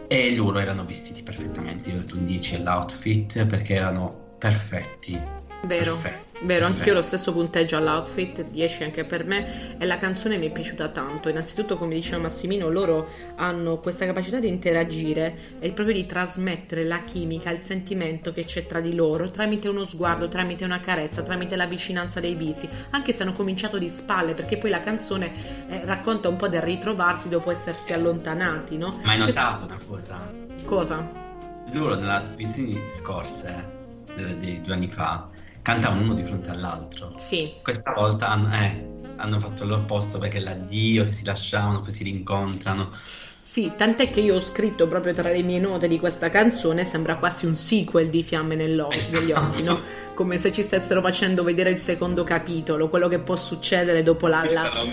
e loro erano vestiti perfettamente, io ho detto un 10 all'outfit perché erano perfetti. Vero. Perfetti. Vero, anch'io ho lo stesso punteggio all'outfit, 10 anche per me, e la canzone mi è piaciuta tanto. Innanzitutto, come diceva Massimino, loro hanno questa capacità di interagire e proprio di trasmettere la chimica, il sentimento che c'è tra di loro tramite uno sguardo, tramite una carezza, tramite la vicinanza dei visi, anche se hanno cominciato di spalle, perché poi la canzone eh, racconta un po' del ritrovarsi dopo essersi allontanati, no? Ma hai notato una cosa? Cosa? Loro nella visione scorse, eh, di due anni fa, cantavano uno di fronte all'altro. Sì. Questa volta hanno, eh, hanno fatto l'opposto perché l'addio, che si lasciavano, poi si rincontrano. Sì, tant'è che io ho scritto proprio tra le mie note di questa canzone, sembra quasi un sequel di Fiamme negli esatto. occhi, no? Come se ci stessero facendo vedere il secondo capitolo, quello che può succedere dopo la, la,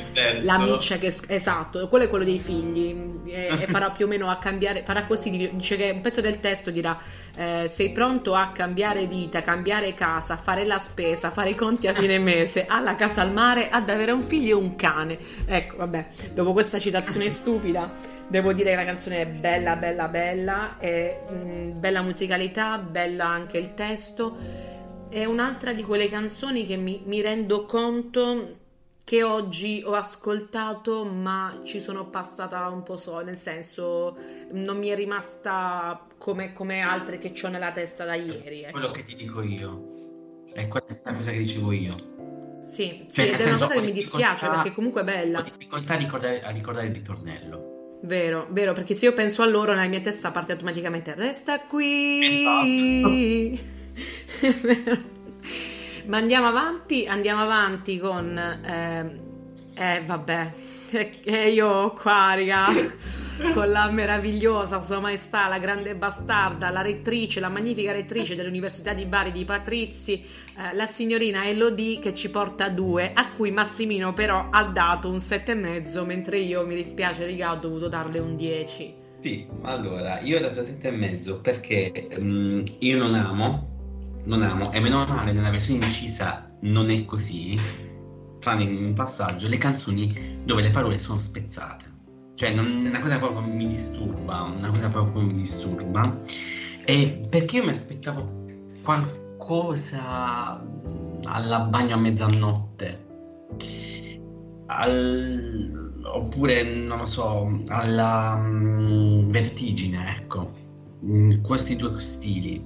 la miccia che... Esatto, quello è quello dei figli e, e farà più o meno a cambiare, farà così, dice che un pezzo del testo dirà eh, sei pronto a cambiare vita, cambiare casa, fare la spesa, fare i conti a fine mese, alla casa al mare, ad avere un figlio e un cane. Ecco, vabbè, dopo questa citazione stupida, devo dire che la canzone è bella, bella, bella, è mh, mm, bella musicalità, bella anche il testo è un'altra di quelle canzoni che mi, mi rendo conto che oggi ho ascoltato ma ci sono passata un po' so, nel senso non mi è rimasta come, come altre che ho nella testa da ieri. Ecco. Quello che ti dico io è questa cosa che dicevo io. Sì, cioè, sì ed è una cosa che mi dispiace perché comunque è bella. Ho difficoltà a ricordare, a ricordare il ritornello. Vero, vero, perché se io penso a loro nella mia testa parte automaticamente resta qui. Esatto. Ma andiamo avanti, andiamo avanti con... Eh, eh vabbè, e, io qua, raga, con la meravigliosa Sua Maestà, la grande bastarda, la rettrice, la magnifica rettrice dell'Università di Bari di Patrizi, eh, la signorina Elodie che ci porta due, a cui Massimino però ha dato un sette e mezzo, mentre io, mi dispiace, raga, ho dovuto darle un 10. Sì, allora, io ho dato sette e mezzo perché um, io non amo non amo, e meno male nella versione incisa non è così, tranne in un passaggio, le canzoni dove le parole sono spezzate. Cioè, non, una cosa proprio mi disturba, una cosa proprio mi disturba. E perché io mi aspettavo qualcosa alla bagno a mezzanotte, al, oppure, non lo so, alla um, vertigine, ecco, in questi due stili.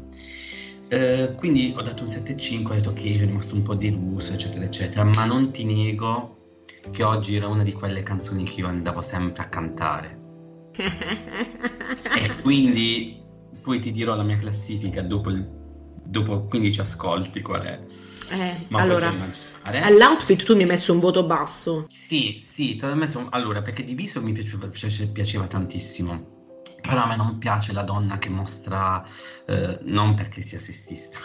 Eh, quindi ho dato un 7,5, ho detto ok, sono rimasto un po' deluso, eccetera, eccetera, ma non ti nego che oggi era una di quelle canzoni che io andavo sempre a cantare. e quindi poi ti dirò la mia classifica dopo, il, dopo 15 ascolti qual è. Eh, allora, all'outfit tu mi hai messo un voto basso. Sì, sì, messo, allora, perché diviso mi piaceva, piaceva tantissimo però a me non piace la donna che mostra, eh, non perché sia sessista,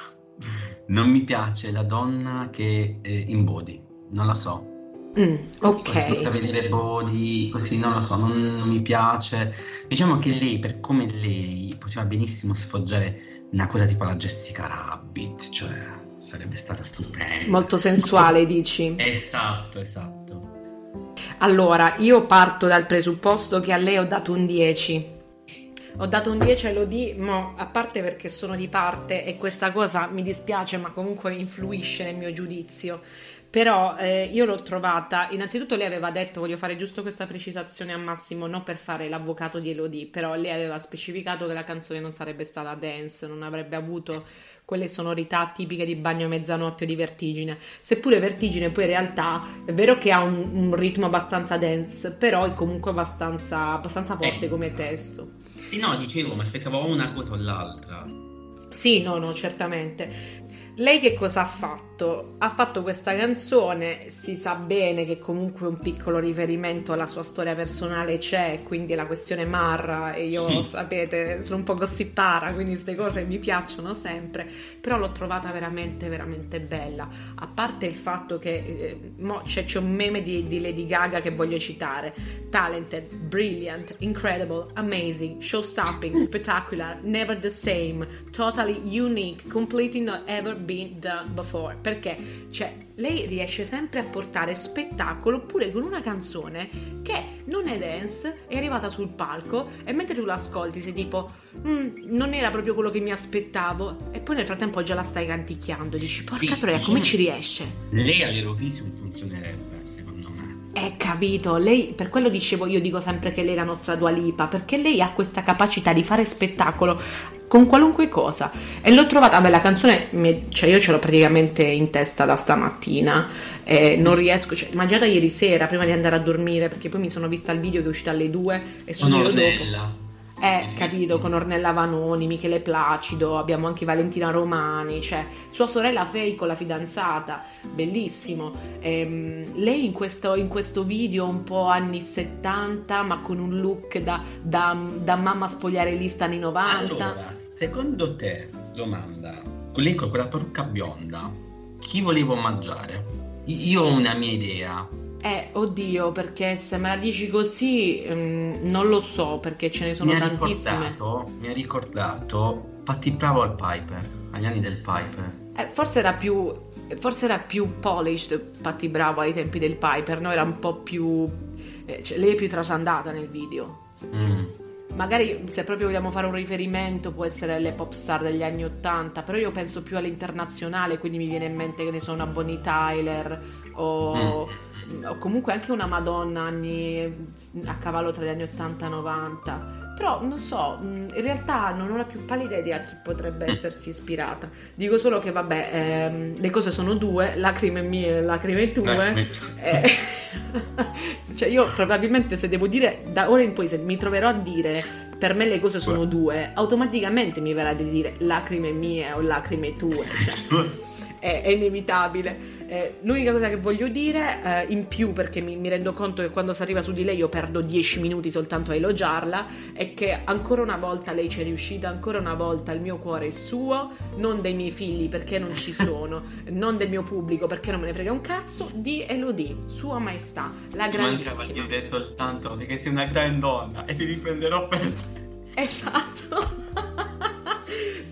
non mi piace la donna che è in body, non la so. Mm, ok. Per vedere body, così non lo so, non, non, mi piace. Diciamo che lei, per come lei, poteva benissimo sfoggiare una cosa tipo la Jessica Rabbit, cioè sarebbe stata stupenda. Molto sensuale, dici? Esatto, esatto. Allora, io parto dal presupposto che a lei ho dato un 10 Ho dato un 10 a Elodie, ma a parte perché sono di parte e questa cosa mi dispiace, ma comunque influisce nel mio giudizio. Però eh, io l'ho trovata, innanzitutto lei aveva detto, voglio fare giusto questa precisazione a Massimo, non per fare l'avvocato di Elodie, però lei aveva specificato che la canzone non sarebbe stata dance, non avrebbe avuto quelle sonorità tipiche di bagno mezzanotte o di vertigine. Seppure vertigine poi in realtà è vero che ha un, un ritmo abbastanza dance, però è comunque abbastanza, abbastanza forte eh. come testo. Sì, no, dicevo, ma aspettavo una cosa o l'altra. Sì, no, no, certamente. Lei che cosa ha fatto? Ha fatto questa canzone, si sa bene che comunque un piccolo riferimento alla sua storia personale c'è, quindi la questione Marra e io sapete sono un po' gossipara, quindi queste cose mi piacciono sempre, però l'ho trovata veramente veramente bella, a parte il fatto che eh, mo, c'è, c'è, un meme di, di Lady Gaga che voglio citare, talented, brilliant, incredible, amazing, show-stopping, spectacular, never the same, totally unique, completely not ever been done before perché cioè, lei riesce sempre a portare spettacolo pure con una canzone che non è dance, è arrivata sul palco e mentre tu l'ascolti sei tipo mm, non era proprio quello che mi aspettavo. E poi nel frattempo già la stai canticchiando dici porca sì, troia come ci riesce? Lei all'Eurovision funzionerebbe eh, capito, lei, per quello dicevo, io dico sempre che lei è la nostra Dua Lipa, perché lei ha questa capacità di fare spettacolo con qualunque cosa. E l'ho trovata, beh, la canzone, cioè io ce l'ho praticamente in testa da stamattina, eh, non riesco, cioè, ma già da ieri sera, prima di andare a dormire, perché poi mi sono vista il video che è uscito alle 2 e sono io dopo. Eh, capito, con Ornella Vanoni, Michele Placido, abbiamo anche Valentina Romani, cioè sua sorella Fei con la fidanzata, bellissimo. Ehm, lei in questo, in questo, video un po' anni 70, ma con un look da, da, da mamma spogliarellista anni 90. Allora, secondo te, domanda, lei con quella parrucca bionda, chi volevo mangiare? Io ho una mia idea eh, oddio, perché se me la dici così um, non lo so, perché ce ne sono mi tantissime. Ricordato, mi ha ricordato Patti Bravo al Piper, agli anni del Piper. Eh, forse era più forse era più polished Patti Bravo ai tempi del Piper, no? Era un po' più eh, cioè, lei è più trasandata nel video. Mm. Magari se proprio vogliamo fare un riferimento può essere le pop star degli anni Ottanta, però io penso più all'internazionale, quindi mi viene in mente che ne sono una Bonnie Tyler o mm o comunque anche una Madonna anni, a cavallo tra gli anni 80 e 90. Però non so, in realtà non ho la più pallida idea a chi potrebbe essersi ispirata. Dico solo che vabbè, ehm, le cose sono due, lacrime mie e lacrime tue. Eh, cioè io probabilmente se devo dire da ora in poi se mi troverò a dire per me le cose sono due, automaticamente mi verrà di dire lacrime mie o lacrime tue. Cioè, è, è inevitabile. Eh, l'unica cosa che voglio dire eh, in più, perché mi, mi, rendo conto che quando si arriva su di lei io perdo 10 minuti soltanto a elogiarla, è che ancora una volta lei ci è riuscita, ancora una volta il mio cuore è suo, non dei miei figli perché non ci sono, non del mio pubblico perché non me ne frega un cazzo, di Elodie, Sua Maestà, la grandissima. Ti dire soltanto perché sei una gran donna e ti difenderò per Esatto.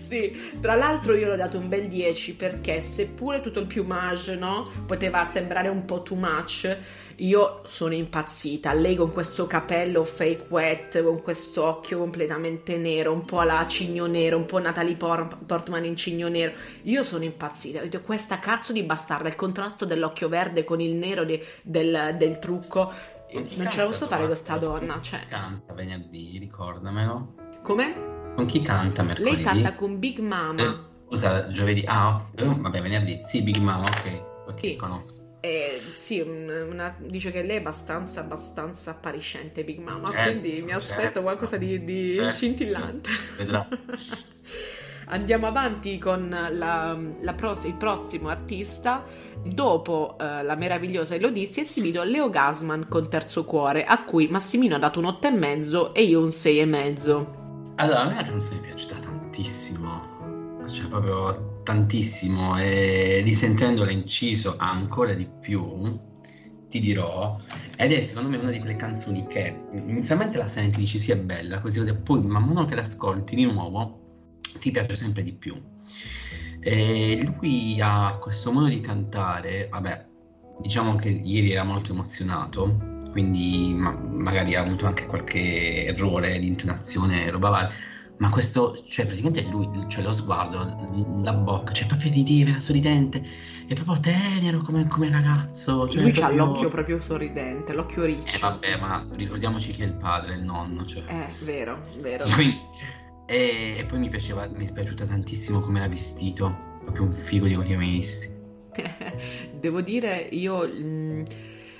sì, tra l'altro io l'ho dato un bel 10 perché seppure tutto il piumage, no, poteva sembrare un po' too much, io sono impazzita. Lei con questo capello fake wet, con questo occhio completamente nero, un po' alla cigno nero, un po' Natalie Portman in cigno nero. Io sono impazzita. Vedete, questa cazzo di bastarda, il contrasto dell'occhio verde con il nero di, del, del trucco. Non, non ce la posso fare questa donna. Cioè. Canta venerdì, ricordamelo. Come? Con chi canta mercoledì? Lei canta con Big Mama. Eh, scusa, giovedì. Ah, eh, vabbè, venerdì. Sì, Big Mama, ok. Ok, sì. conosco. Eh, sì, una, dice che lei è abbastanza, abbastanza appariscente Big Mama, eh, quindi mi aspetto certo. qualcosa di, di certo. scintillante. Vedrà. Andiamo avanti con la, la pros- il prossimo artista. Dopo uh, la meravigliosa Elodie si è esibito Leo Gasman con Terzo Cuore, a cui Massimino ha dato un 8,5 e io un 6,5. Allora, a me la canzone è piaciuta tantissimo, cioè proprio tantissimo e risentendola inciso ancora di più, ti dirò, ed è secondo me una di quelle canzoni che inizialmente la senti dici sì è bella, così poi man mano che l'ascolti di nuovo ti piace sempre di più. E lui ha questo modo di cantare, vabbè, diciamo che ieri era molto emozionato, quindi ma, magari ha avuto anche qualche errore di intonazione, roba varia. Ma questo, cioè praticamente lui, cioè lo sguardo, la bocca, cioè proprio rideva, sorridente, è proprio tenero come, come ragazzo. Cioè lui proprio... ha l'occhio proprio sorridente, l'occhio riccio. Eh vabbè, ma ricordiamoci che è il padre, il nonno, cioè. Eh, vero, vero. Quindi, e, e, poi mi piaceva, mi è piaciuta tantissimo come era vestito, proprio un figo di quelli che visti. Devo dire, io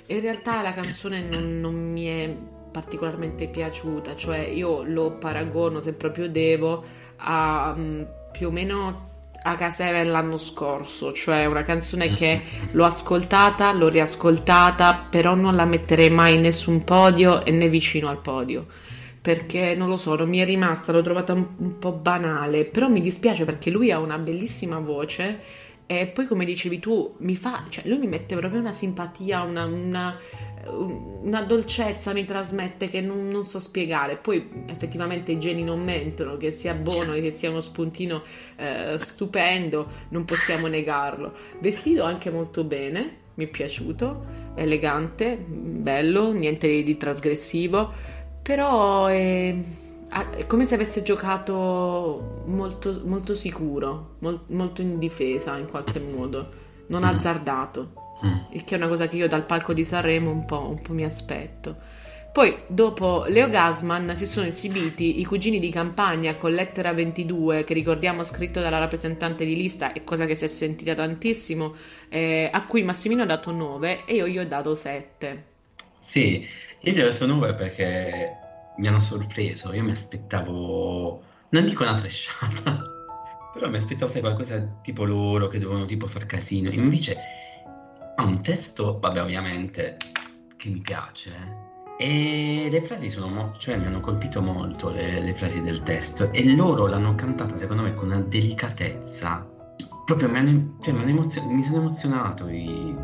in realtà la canzone non, non mi è particolarmente piaciuta, cioè io lo paragono, se proprio devo, a um, più o meno a K7 l'anno scorso, cioè una canzone che l'ho ascoltata, l'ho riascoltata, però non la metterei mai in nessun podio e né vicino al podio. Perché non lo so, non mi è rimasta, l'ho trovata un, un po' banale, però mi dispiace perché lui ha una bellissima voce e poi come dicevi tu, mi fa, cioè lui mi mette proprio una simpatia, una, una una dolcezza mi trasmette che non, non, so spiegare. Poi effettivamente i geni non mentono, che sia buono e che sia uno spuntino eh, stupendo, non possiamo negarlo. Vestito anche molto bene, mi è piaciuto, elegante, bello, niente di trasgressivo, però è, è come se avesse giocato molto, molto sicuro, molto, molto in difesa in qualche modo, non mm. azzardato. Mm. Il che è una cosa che io dal palco di Sanremo un po', un po' mi aspetto. Poi, dopo Leo Gasman, si sono esibiti i cugini di campagna con lettera 22, che ricordiamo scritto dalla rappresentante di lista, è cosa che si è sentita tantissimo, eh, a cui Massimino ha dato 9 e io gli ho dato 7. Sì, io gli ho dato 9 perché mi hanno sorpreso, io mi aspettavo, non dico una tresciata, però mi aspettavo sai, qualcosa tipo loro che dovevano tipo far casino, invece ha un testo, vabbè, ovviamente, che mi piace. E le frasi sono molto, cioè mi hanno colpito molto le, le, frasi del testo e loro l'hanno cantata secondo me con una delicatezza. Proprio mi, hanno, cioè, mi, hanno emozio- mi sono emozionato i,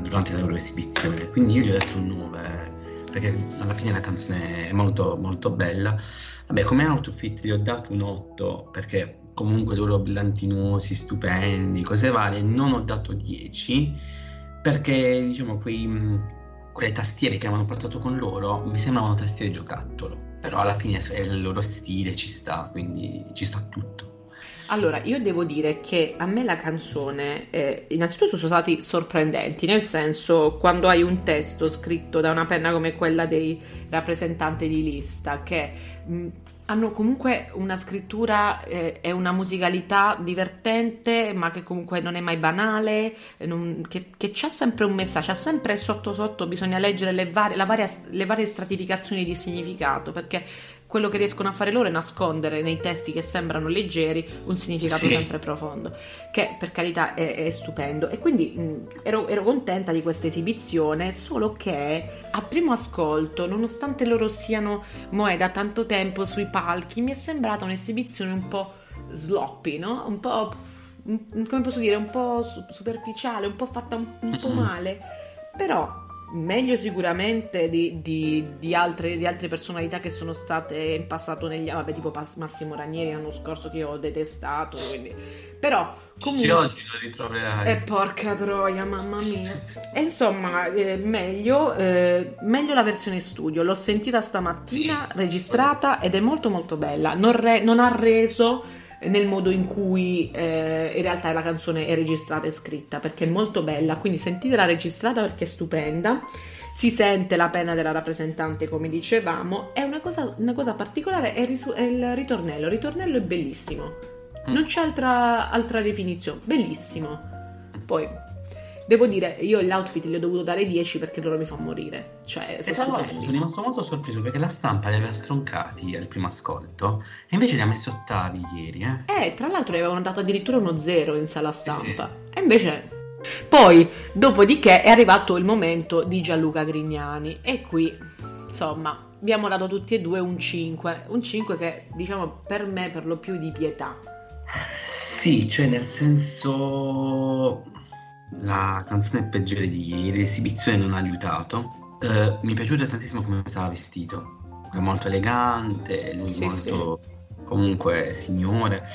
durante la loro esibizione, quindi io gli ho dato un 9 perché alla fine la canzone è molto molto bella. Vabbè, come outfit gli ho dato un 8 perché comunque loro brillantinosi, stupendi, cose varie, non ho dato 10 perché diciamo quei, mm, quelle tastiere che avevano portato con loro mi sembravano tastiere giocattolo, però alla fine è il loro stile, ci sta, quindi ci sta tutto. Allora, io devo dire che a me la canzone, eh, innanzitutto sono stati sorprendenti, nel senso quando hai un testo scritto da una penna come quella dei rappresentanti di lista, che mh, hanno comunque una scrittura eh, e una musicalità divertente, ma che comunque non è mai banale, non, che, che c'ha sempre un messaggio, c'ha sempre sotto sotto bisogna leggere le varie, varia, le varie stratificazioni di significato, perché quello che riescono a fare loro è nascondere nei testi che sembrano leggeri un significato sì. sempre profondo, che per carità è, è stupendo. E quindi mh, ero, ero, contenta di questa esibizione, solo che a primo ascolto, nonostante loro siano moe da tanto tempo sui palchi, mi è sembrata un'esibizione un po' sloppy, no? Un po', come posso dire, un po' superficiale, un po' fatta un, un po' male. Però meglio sicuramente di, di, di, altre, di, altre, personalità che sono state in passato negli anni, tipo Massimo Ranieri l'anno scorso che ho detestato, quindi... però comunque... oggi lo ritroverai. E eh, porca troia, mamma mia. E insomma, eh, meglio, eh, meglio, la versione studio, l'ho sentita stamattina, sì. registrata ed è molto molto bella, non, re, non ha reso nel modo in cui eh, in realtà la canzone è registrata e scritta perché è molto bella. Quindi sentitela registrata perché è stupenda. Si sente la penna della rappresentante come dicevamo. È una cosa, una cosa particolare è, risu- è, il ritornello. Il ritornello è bellissimo. Mm. non c'è altra, altra definizione. Bellissimo. Poi Devo dire, io l'outfit gli ho dovuto dare 10 perché loro mi fanno morire. Cioè, sono, sono rimasto molto sorpreso perché la stampa li aveva stroncati al primo ascolto e invece li ha messo ottavi ieri. Eh, eh tra l'altro gli avevano dato addirittura uno zero in sala stampa. Sì. E invece... Poi, dopodiché, è arrivato il momento di Gianluca Grignani e qui, insomma, abbiamo dato tutti e due un 5. Un 5 che, diciamo, per me per lo più di pietà. Sì, cioè nel senso la canzone peggiore di ieri, l'esibizione non ha aiutato. Uh, mi è piaciuto tantissimo come stava vestito, è molto elegante, lui sì, molto, sì. comunque signore.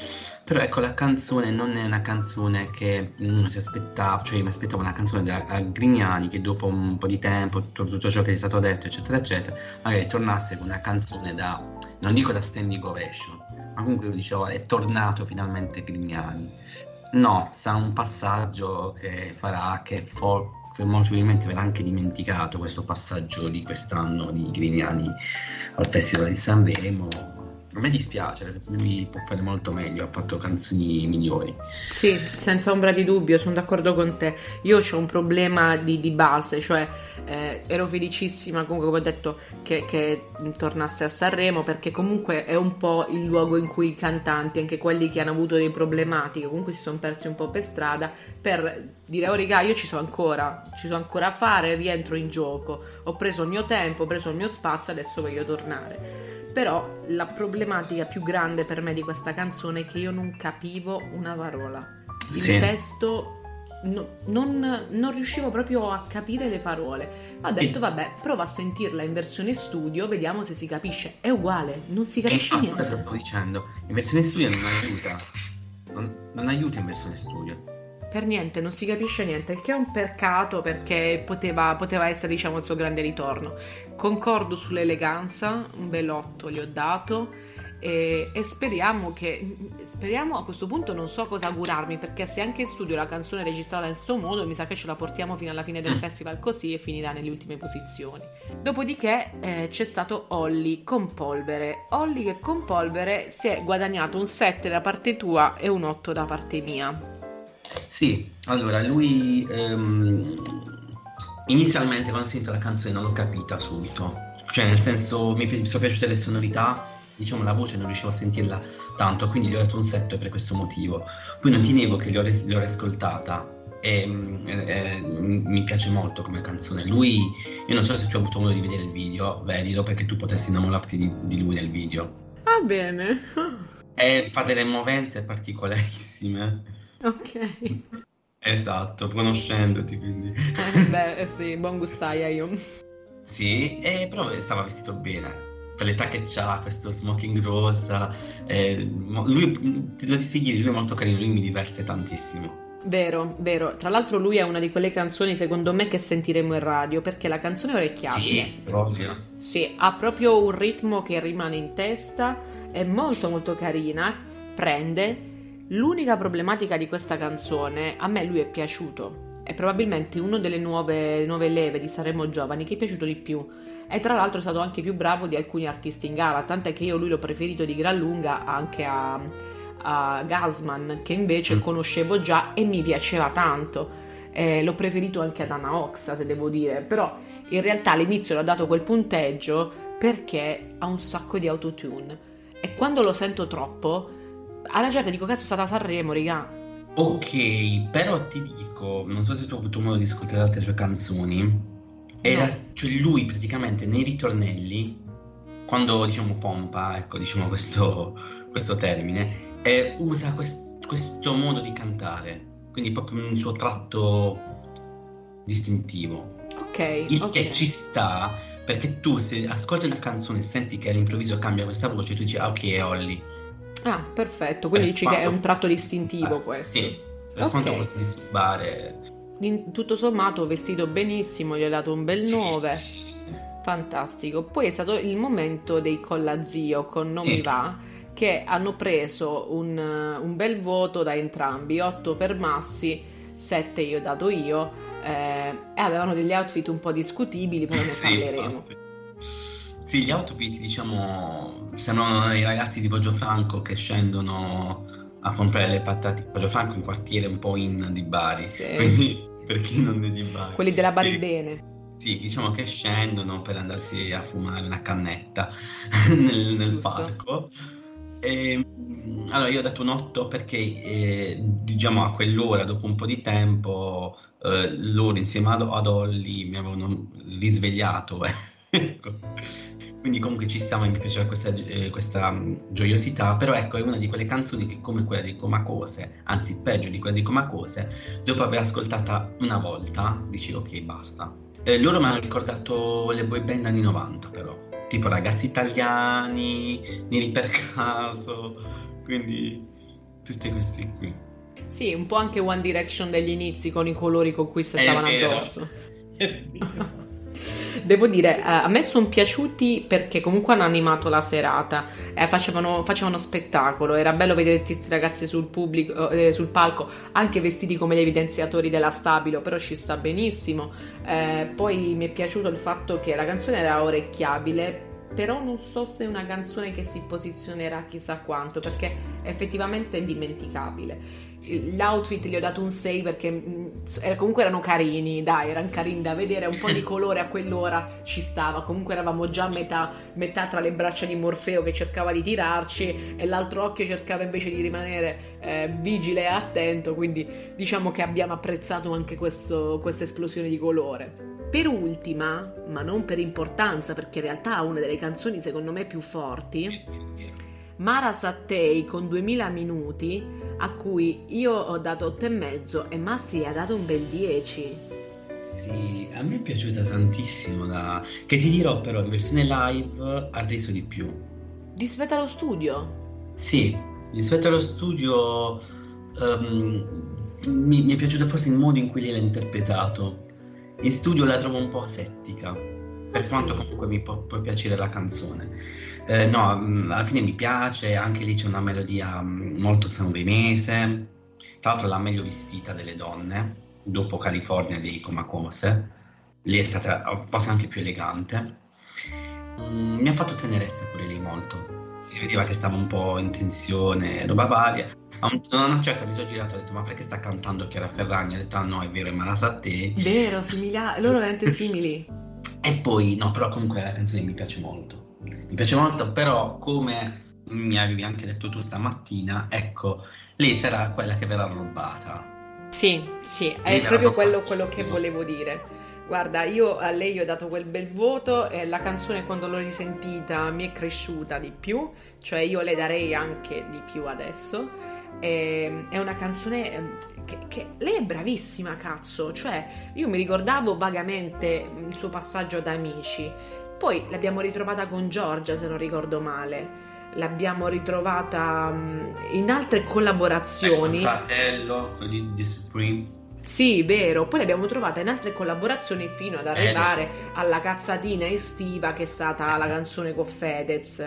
Però ecco, la canzone non è una canzone che uno si aspettava, cioè mi aspettavo una canzone da Grignani che dopo un po' di tempo, tutto, tutto, ciò che è stato detto, eccetera, eccetera, magari tornasse con una canzone da, non dico da standing ovation, ma comunque io dicevo è tornato finalmente Grignani. No, sarà un passaggio che farà che for- molto probabilmente verrà anche dimenticato questo passaggio di quest'anno di Grignani al Festival di Sanremo a me dispiace lui può fare molto meglio, ha fatto canzoni migliori. Sì, senza ombra di dubbio, sono d'accordo con te. Io ho un problema di, di base, cioè eh, ero felicissima comunque, come ho detto, che, che, tornasse a Sanremo perché comunque è un po' il luogo in cui i cantanti, anche quelli che hanno avuto delle problematiche, comunque si sono persi un po' per strada, per dire, oh raga, io ci sono ancora, ci sono ancora a fare, rientro in gioco, ho preso il mio tempo, ho preso il mio spazio, adesso voglio tornare. Però la problematica più grande per me di questa canzone è che io non capivo una parola. Il sì. testo no, non, non, riuscivo proprio a capire le parole. Ho detto, vabbè, prova a sentirla in versione studio, vediamo se si capisce. È uguale, non si capisce eh, niente. Te lo sto dicendo, in versione studio non aiuta. Non, non aiuta in versione studio per niente, non si capisce niente, il che è un peccato perché poteva, poteva, essere diciamo il suo grande ritorno. Concordo sull'eleganza, un bel 8 gli ho dato e, e, speriamo che speriamo a questo punto non so cosa augurarmi perché se anche in studio la canzone è registrata in questo modo mi sa che ce la portiamo fino alla fine del mm. festival così e finirà nelle ultime posizioni. Dopodiché eh, c'è stato Olli con polvere. Olli che con polvere si è guadagnato un 7 da parte tua e un 8 da parte mia. Sì, allora lui ehm, inizialmente quando ho sentito la canzone non l'ho capita subito, cioè nel senso mi, mi sono piaciute le sonorità, diciamo la voce non riuscivo a sentirla tanto, quindi gli ho dato un 7 per questo motivo. Poi non ti nego che l'ho, res- l'ho riscoltata e eh, eh, mi piace molto come canzone. Lui, io non so se tu hai avuto modo di vedere il video, vedilo perché tu potessi innamorarti di, di lui nel video. Ah bene. e fa delle movenze particolarissime. Ok. Esatto, conoscendoti quindi. Eh, beh, eh sì, buon gustaia io. Sì, eh, però stava vestito bene. Per l'età che ha, questo smoking rosa. Eh, lui, ti lo dissi ieri, lui è molto carino, lui mi diverte tantissimo. Vero, vero. Tra l'altro lui è una di quelle canzoni, secondo me, che sentiremo in radio, perché la canzone è orecchiabile. Sì, proprio. Sì, ha proprio un ritmo che rimane in testa, è molto molto carina, prende L'unica problematica di questa canzone, a me lui è piaciuto, è probabilmente una delle nuove, nuove leve di Saremo Giovani che è piaciuto di più e tra l'altro è stato anche più bravo di alcuni artisti in gara, tant'è che io lui l'ho preferito di gran lunga anche a, a Gasman che invece mm. conoscevo già e mi piaceva tanto. Eh, l'ho preferito anche ad Anna Oxa se devo dire, però in realtà all'inizio l'ho dato quel punteggio perché ha un sacco di autotune e quando lo sento troppo alla certa dico cazzo è stata Sanremo, raga. Ok, però ti dico, non so se tu hai avuto modo di ascoltare altre sue canzoni. Era, no. cioè lui praticamente nei ritornelli, quando diciamo pompa, ecco diciamo questo, questo termine, eh, usa quest, questo modo di cantare, quindi proprio un suo tratto distintivo. Ok. Il okay. che ci sta, perché tu se ascolti una canzone e senti che all'improvviso cambia questa voce, tu dici ah ok è Holly Ah, perfetto. Quindi eh, dici che è un tratto distintivo questo. Sì, per okay. quanto possa disturbare. Tutto sommato vestito benissimo, gli ho dato un bel 9. Sì, sì, sì, Fantastico. Poi è stato il momento dei Collazio con Non mi va che hanno preso un, un, bel voto da entrambi, 8 per Massi, 7 io ho dato io, eh, e avevano degli outfit un po' discutibili, però ne parleremo. Sì, gli outfit, diciamo, sembrano i ragazzi di Poggio Franco che scendono a comprare le patate. Poggio Franco è un quartiere un po' in di Bari, sì. quindi per chi non è di Bari. Quelli della Bari sì. Bene. Sì, diciamo che scendono per andarsi a fumare una cannetta nel, nel parco. E, allora io ho dato un 8 perché eh, diciamo a quell'ora, dopo un po' di tempo, eh, loro insieme ad, ad Olli mi avevano risvegliato. Ecco quindi comunque ci stava, mi piaceva questa, eh, questa um, gioiosità, però ecco è una di quelle canzoni che come quella di Comacose, anzi peggio di quella di Comacose, dopo aver ascoltata una volta dici ok basta. Eh, loro mi hanno ricordato le boy band anni 90 però, tipo ragazzi italiani, neri per caso, quindi tutti questi qui. Sì, un po' anche One Direction degli inizi con i colori con cui stavano addosso. Devo dire, eh, a me sono piaciuti perché comunque hanno animato la serata, eh, facevano, facevano, spettacolo, era bello vedere questi ragazzi sul, pubblico, eh, sul, palco, anche vestiti come gli evidenziatori della Stabilo, però ci sta benissimo. Eh, poi mi è piaciuto il fatto che la canzone era orecchiabile, però non so se è una canzone che si posizionerà chissà quanto, perché effettivamente è dimenticabile l'outfit gli ho dato un 6 perché mm, comunque erano carini, dai, erano carini da vedere, un po' di colore a quell'ora ci stava, comunque eravamo già a metà, metà tra le braccia di Morfeo che cercava di tirarci e l'altro occhio cercava invece di rimanere eh, vigile e attento, quindi diciamo che abbiamo apprezzato anche questo, questa esplosione di colore. Per ultima, ma non per importanza, perché in realtà è una delle canzoni secondo me più forti, Mara Sattei con 2000 minuti a cui io ho dato 8,5 e Massi ha dato un bel 10. Sì, a me è piaciuta tantissimo, la... che ti dirò però in versione live ha reso di più. Rispetto allo studio? Sì, rispetto allo studio um, mi, mi, è piaciuto forse il modo in cui l'ha interpretato. In studio la trovo un po' asettica, per ah, quanto sì. comunque mi può, può piacere la canzone. Eh, no, mm, alla fine mi piace, anche lì c'è una melodia mm, molto sanremese, tra l'altro la meglio vestita delle donne, dopo California di Comacose, lei è stata forse anche più elegante. Mm, mi ha fatto tenerezza pure lì molto, si vedeva che stava un po' in tensione, roba varia. A, una certa mi sono girato e ho detto ma perché sta cantando Chiara Ferragni? Ho detto ah no è vero è Manasate. Vero, simila- loro veramente simili. e poi no però comunque la canzone mi piace molto mi piace molto, però come mi avevi anche detto tu stamattina, ecco, lei sarà quella che verrà rubata. Sì, sì, è proprio quello, quello che volevo dire. Guarda, io a lei ho dato quel bel voto e la canzone quando l'ho risentita mi è cresciuta di più, cioè io le darei anche di più adesso. E, è una canzone ehm, che, che, lei è bravissima, cazzo, cioè io mi ricordavo vagamente il suo passaggio ad Amici poi l'abbiamo ritrovata con Giorgia, se non ricordo male. L'abbiamo ritrovata um, in altre collaborazioni. Il fratello di, di Supreme. Sì, vero. Poi l'abbiamo trovata in altre collaborazioni fino ad arrivare eh, alla cazzatina estiva che è stata esatto. la canzone con Fedez.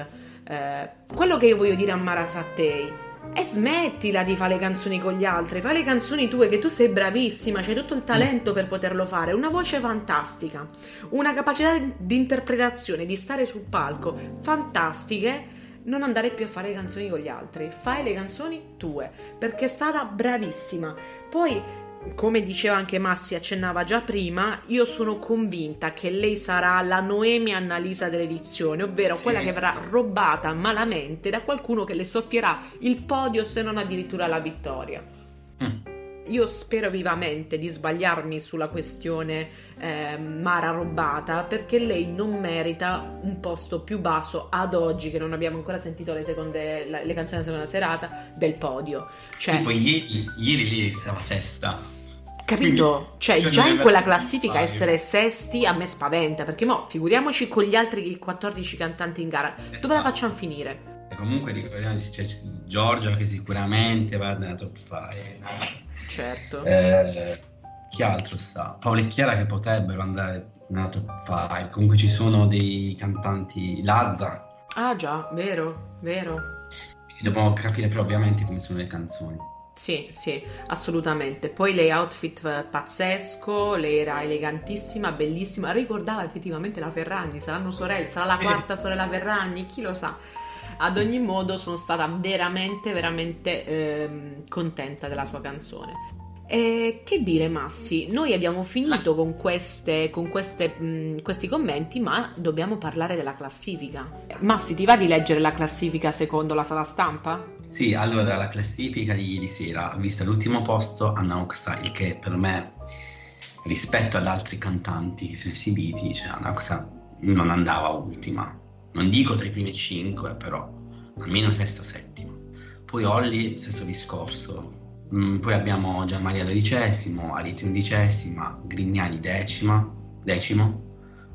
Eh, quello che io voglio dire a Mara Sattei e smettila di fare le canzoni con gli altri, fai le canzoni tue che tu sei bravissima, c'hai tutto il talento per poterlo fare, una voce fantastica, una capacità di interpretazione, di stare sul palco fantastiche. Non andare più a fare le canzoni con gli altri, fai le canzoni tue, perché è stata bravissima. Poi come diceva anche Massi, accennava già prima, io sono convinta che lei sarà la Noemi Annalisa dell'edizione, ovvero sì. quella che verrà rubata malamente da qualcuno che le soffierà il podio se non addirittura la vittoria. Mm. Io spero vivamente di sbagliarmi sulla questione eh, Mara rubata perché lei non merita un posto più basso ad oggi che non abbiamo ancora sentito le, seconde, le canzoni della seconda serata del podio. Cioè, tipo ieri, ieri lei stava sesta Capito? Quindi, cioè, cioè già in quella classifica essere sesti a me spaventa, perché mo figuriamoci con gli altri 14 cantanti in gara, esatto. dove la facciamo finire? E comunque ricordiamoci c'è Giorgia che sicuramente va nella top 5. Certo. Eh, chi altro sta? Paolo e Chiara che potrebbero andare nella top 5. Comunque ci sono dei cantanti Lazza. Ah già, vero, vero. Dobbiamo capire però ovviamente come sono le canzoni. Sì, sì, assolutamente. Poi lei outfit pazzesco, lei era elegantissima, bellissima, ricordava effettivamente la Ferragni, saranno sorelle, sarà la quarta sorella Ferragni, chi lo sa. Ad ogni modo sono stata veramente, veramente eh, contenta della sua canzone. E che dire Massi, noi abbiamo finito con, queste, con queste, mh, questi commenti, ma dobbiamo parlare della classifica. Massi, ti va di leggere la classifica secondo la sala stampa? Sì, allora la classifica di ieri sera ha visto l'ultimo posto Anna Oxide, che per me rispetto ad altri cantanti che sono esibiti, cioè Oxide non andava ultima. Non dico tra i primi cinque, però almeno sesta, settima. Poi Olli, stesso discorso. Mm, poi abbiamo Gianmaria dodicesimo, Ariti undicesima, Grignani decima, decimo,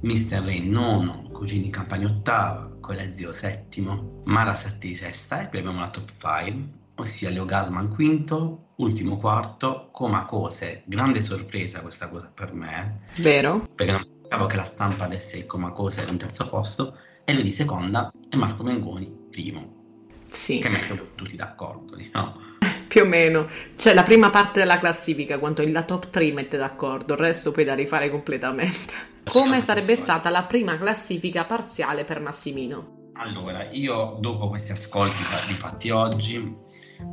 Mr. Ray nono cugini Campagna ottava, Colezio settimo, Mara Satti sesta e poi abbiamo la top 5 ossia Leo Gasman quinto, ultimo quarto, Comacose. Grande sorpresa questa cosa per me. Vero? Perché non pensavo che la stampa desse il Comacose in terzo posto, e lui di seconda e Marco Mengoni primo. Sì. Che metto tutti d'accordo, diciamo. Più o meno. Cioè la prima parte della classifica, quanto la top 3 mette d'accordo, il resto poi da rifare completamente. Come sarebbe stata la prima classifica parziale per Massimino? Allora, io dopo questi ascolti di fatti oggi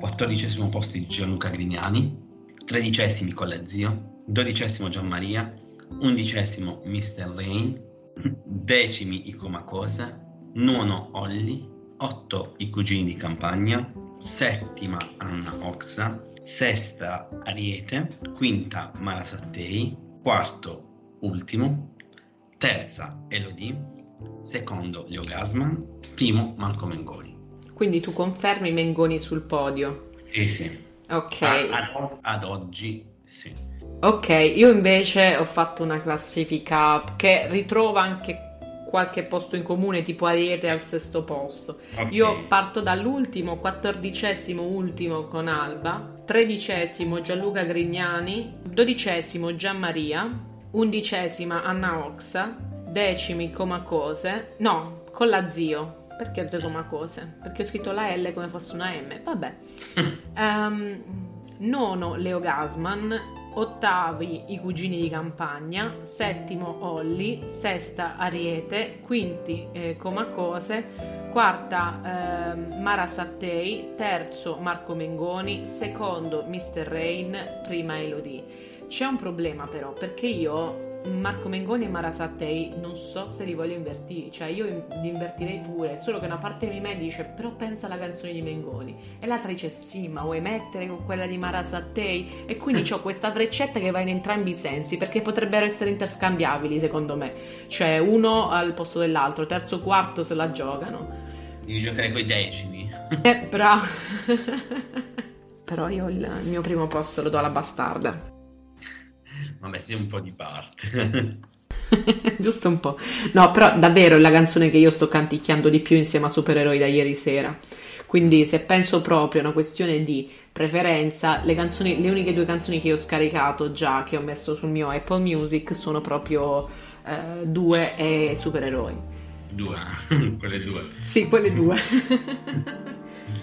14 posto di Gianluca Grignani, 13 Collezio, 12 Gianmaria, 11 Mr. Rain, decimi i Comacose, nono Olli, 8 i Cugini di Campagna, settima Anna Oxa, sesta Ariete, quinta Mara Sattei, quarto Ultimo, terza Elodie, secondo Leo Gasman, primo Marco Mengoni. Quindi tu confermi Mengoni sul podio? Sì, sì. Ok. Ad, ad oggi sì. Ok, io invece ho fatto una classifica che ritrova anche qualche posto in comune, tipo Ariete al sesto posto. Okay. Io parto dall'ultimo, quattordicesimo ultimo con Alba, tredicesimo Gianluca Grignani, dodicesimo Gianmaria, undicesima Anna Oxa, decimi Comacose, no, con la Zio, perché ho detto Macose? Perché ho scritto la L come fosse una M. Vabbè. um, nono Leo Gasman, ottavi i cugini di campagna, settimo Olli, sesta Ariete, quinti eh, Comacose, quarta eh, Mara Sattei, terzo Marco Mengoni, secondo Mr. Rain, prima Elodie. C'è un problema però perché io Marco Mengoni e Mara Sattei non so se li voglio invertire, cioè io li invertirei pure, solo che una parte di me dice però pensa alla canzone di Mengoni e l'altra dice sì ma vuoi mettere con quella di Mara Sattei e quindi ho questa freccetta che va in entrambi i sensi perché potrebbero essere interscambiabili secondo me, cioè uno al posto dell'altro, terzo, quarto se la giocano. Devi giocare con i decimi. Eh bravo. però io il mio primo posto lo do alla bastarda. Vabbè, sei un po' di parte. Giusto un po'. No, però davvero è la canzone che io sto canticchiando di più insieme a Supereroi da ieri sera. Quindi se penso proprio a una questione di preferenza, le, canzoni, le uniche due canzoni che ho scaricato già, che ho messo sul mio Apple Music, sono proprio eh, due e Supereroi. Due, quelle due. Sì, quelle due.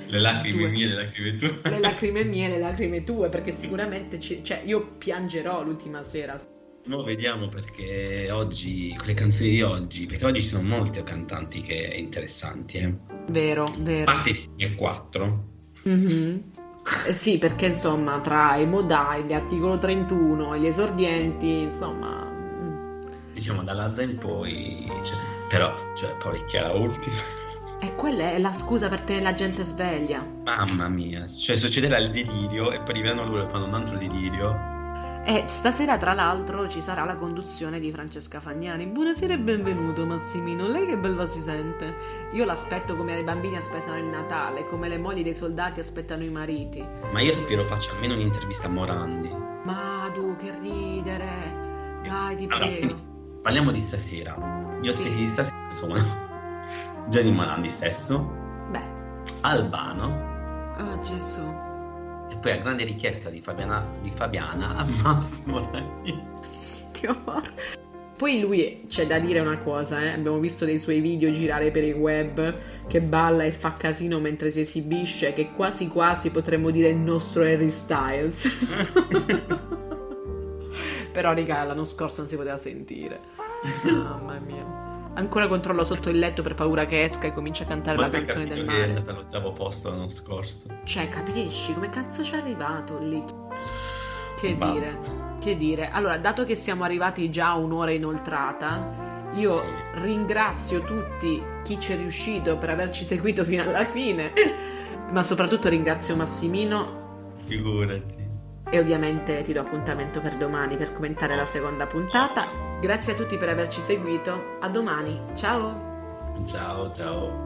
Le lacrime tue. mie, le lacrime tue. Le lacrime mie, le lacrime tue, perché sicuramente ci, cioè, io piangerò l'ultima sera. No, vediamo perché oggi, con le canzoni di oggi, perché oggi ci sono molti cantanti che interessanti, eh. Vero, vero. A parte i quattro. Mm-hmm. Eh sì, perché insomma, tra i modai, l'articolo 31, gli esordienti, insomma... Mm. Diciamo, dalla Zen poi... Cioè, però, cioè, poi è chiara ultima. E quella è la scusa per tenere la gente sveglia. Mamma mia, cioè succederà il delirio e poi arriveranno loro e fanno un altro delirio. E stasera, tra l'altro, ci sarà la conduzione di Francesca Fagnani. Buonasera e benvenuto, Massimino. Lei che bella si sente? Io l'aspetto come i bambini aspettano il Natale, come le mogli dei soldati aspettano i mariti. Ma io spero faccia almeno un'intervista a Morandi. Ma tu, che ridere. Dai, ti allora, prego. Parliamo di stasera. Gli ospiti sì. di stasera sono Gianni Morandi stesso, Beh. Albano. Oh Gesù. E poi a grande richiesta di Fabiana, di Fabiana a Massimo Dio Poi lui c'è da dire una cosa, eh? abbiamo visto dei suoi video girare per il web che balla e fa casino mentre si esibisce, che quasi quasi potremmo dire il nostro Harry Styles. Però raga, l'anno scorso non si poteva sentire. Mamma mia. Ancora controllo sotto il letto per paura che esca e cominci a cantare Ma la canzone del mare. Ma è andata all'ottavo posto l'anno scorso. Cioè, capisci come cazzo ci è arrivato lì? Che bah. dire? Che dire? Allora, dato che siamo arrivati già a un'ora inoltrata, io sì. ringrazio tutti chi ci è riuscito per averci seguito fino alla fine, ma soprattutto ringrazio Massimino. Figurati e ovviamente ti do appuntamento per domani per commentare la seconda puntata. Grazie a tutti per averci seguito, a domani, ciao! Ciao ciao!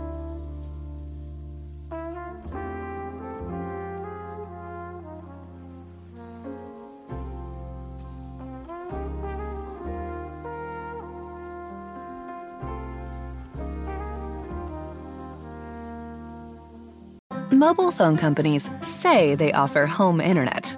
Mobile phone companies say they offer home internet.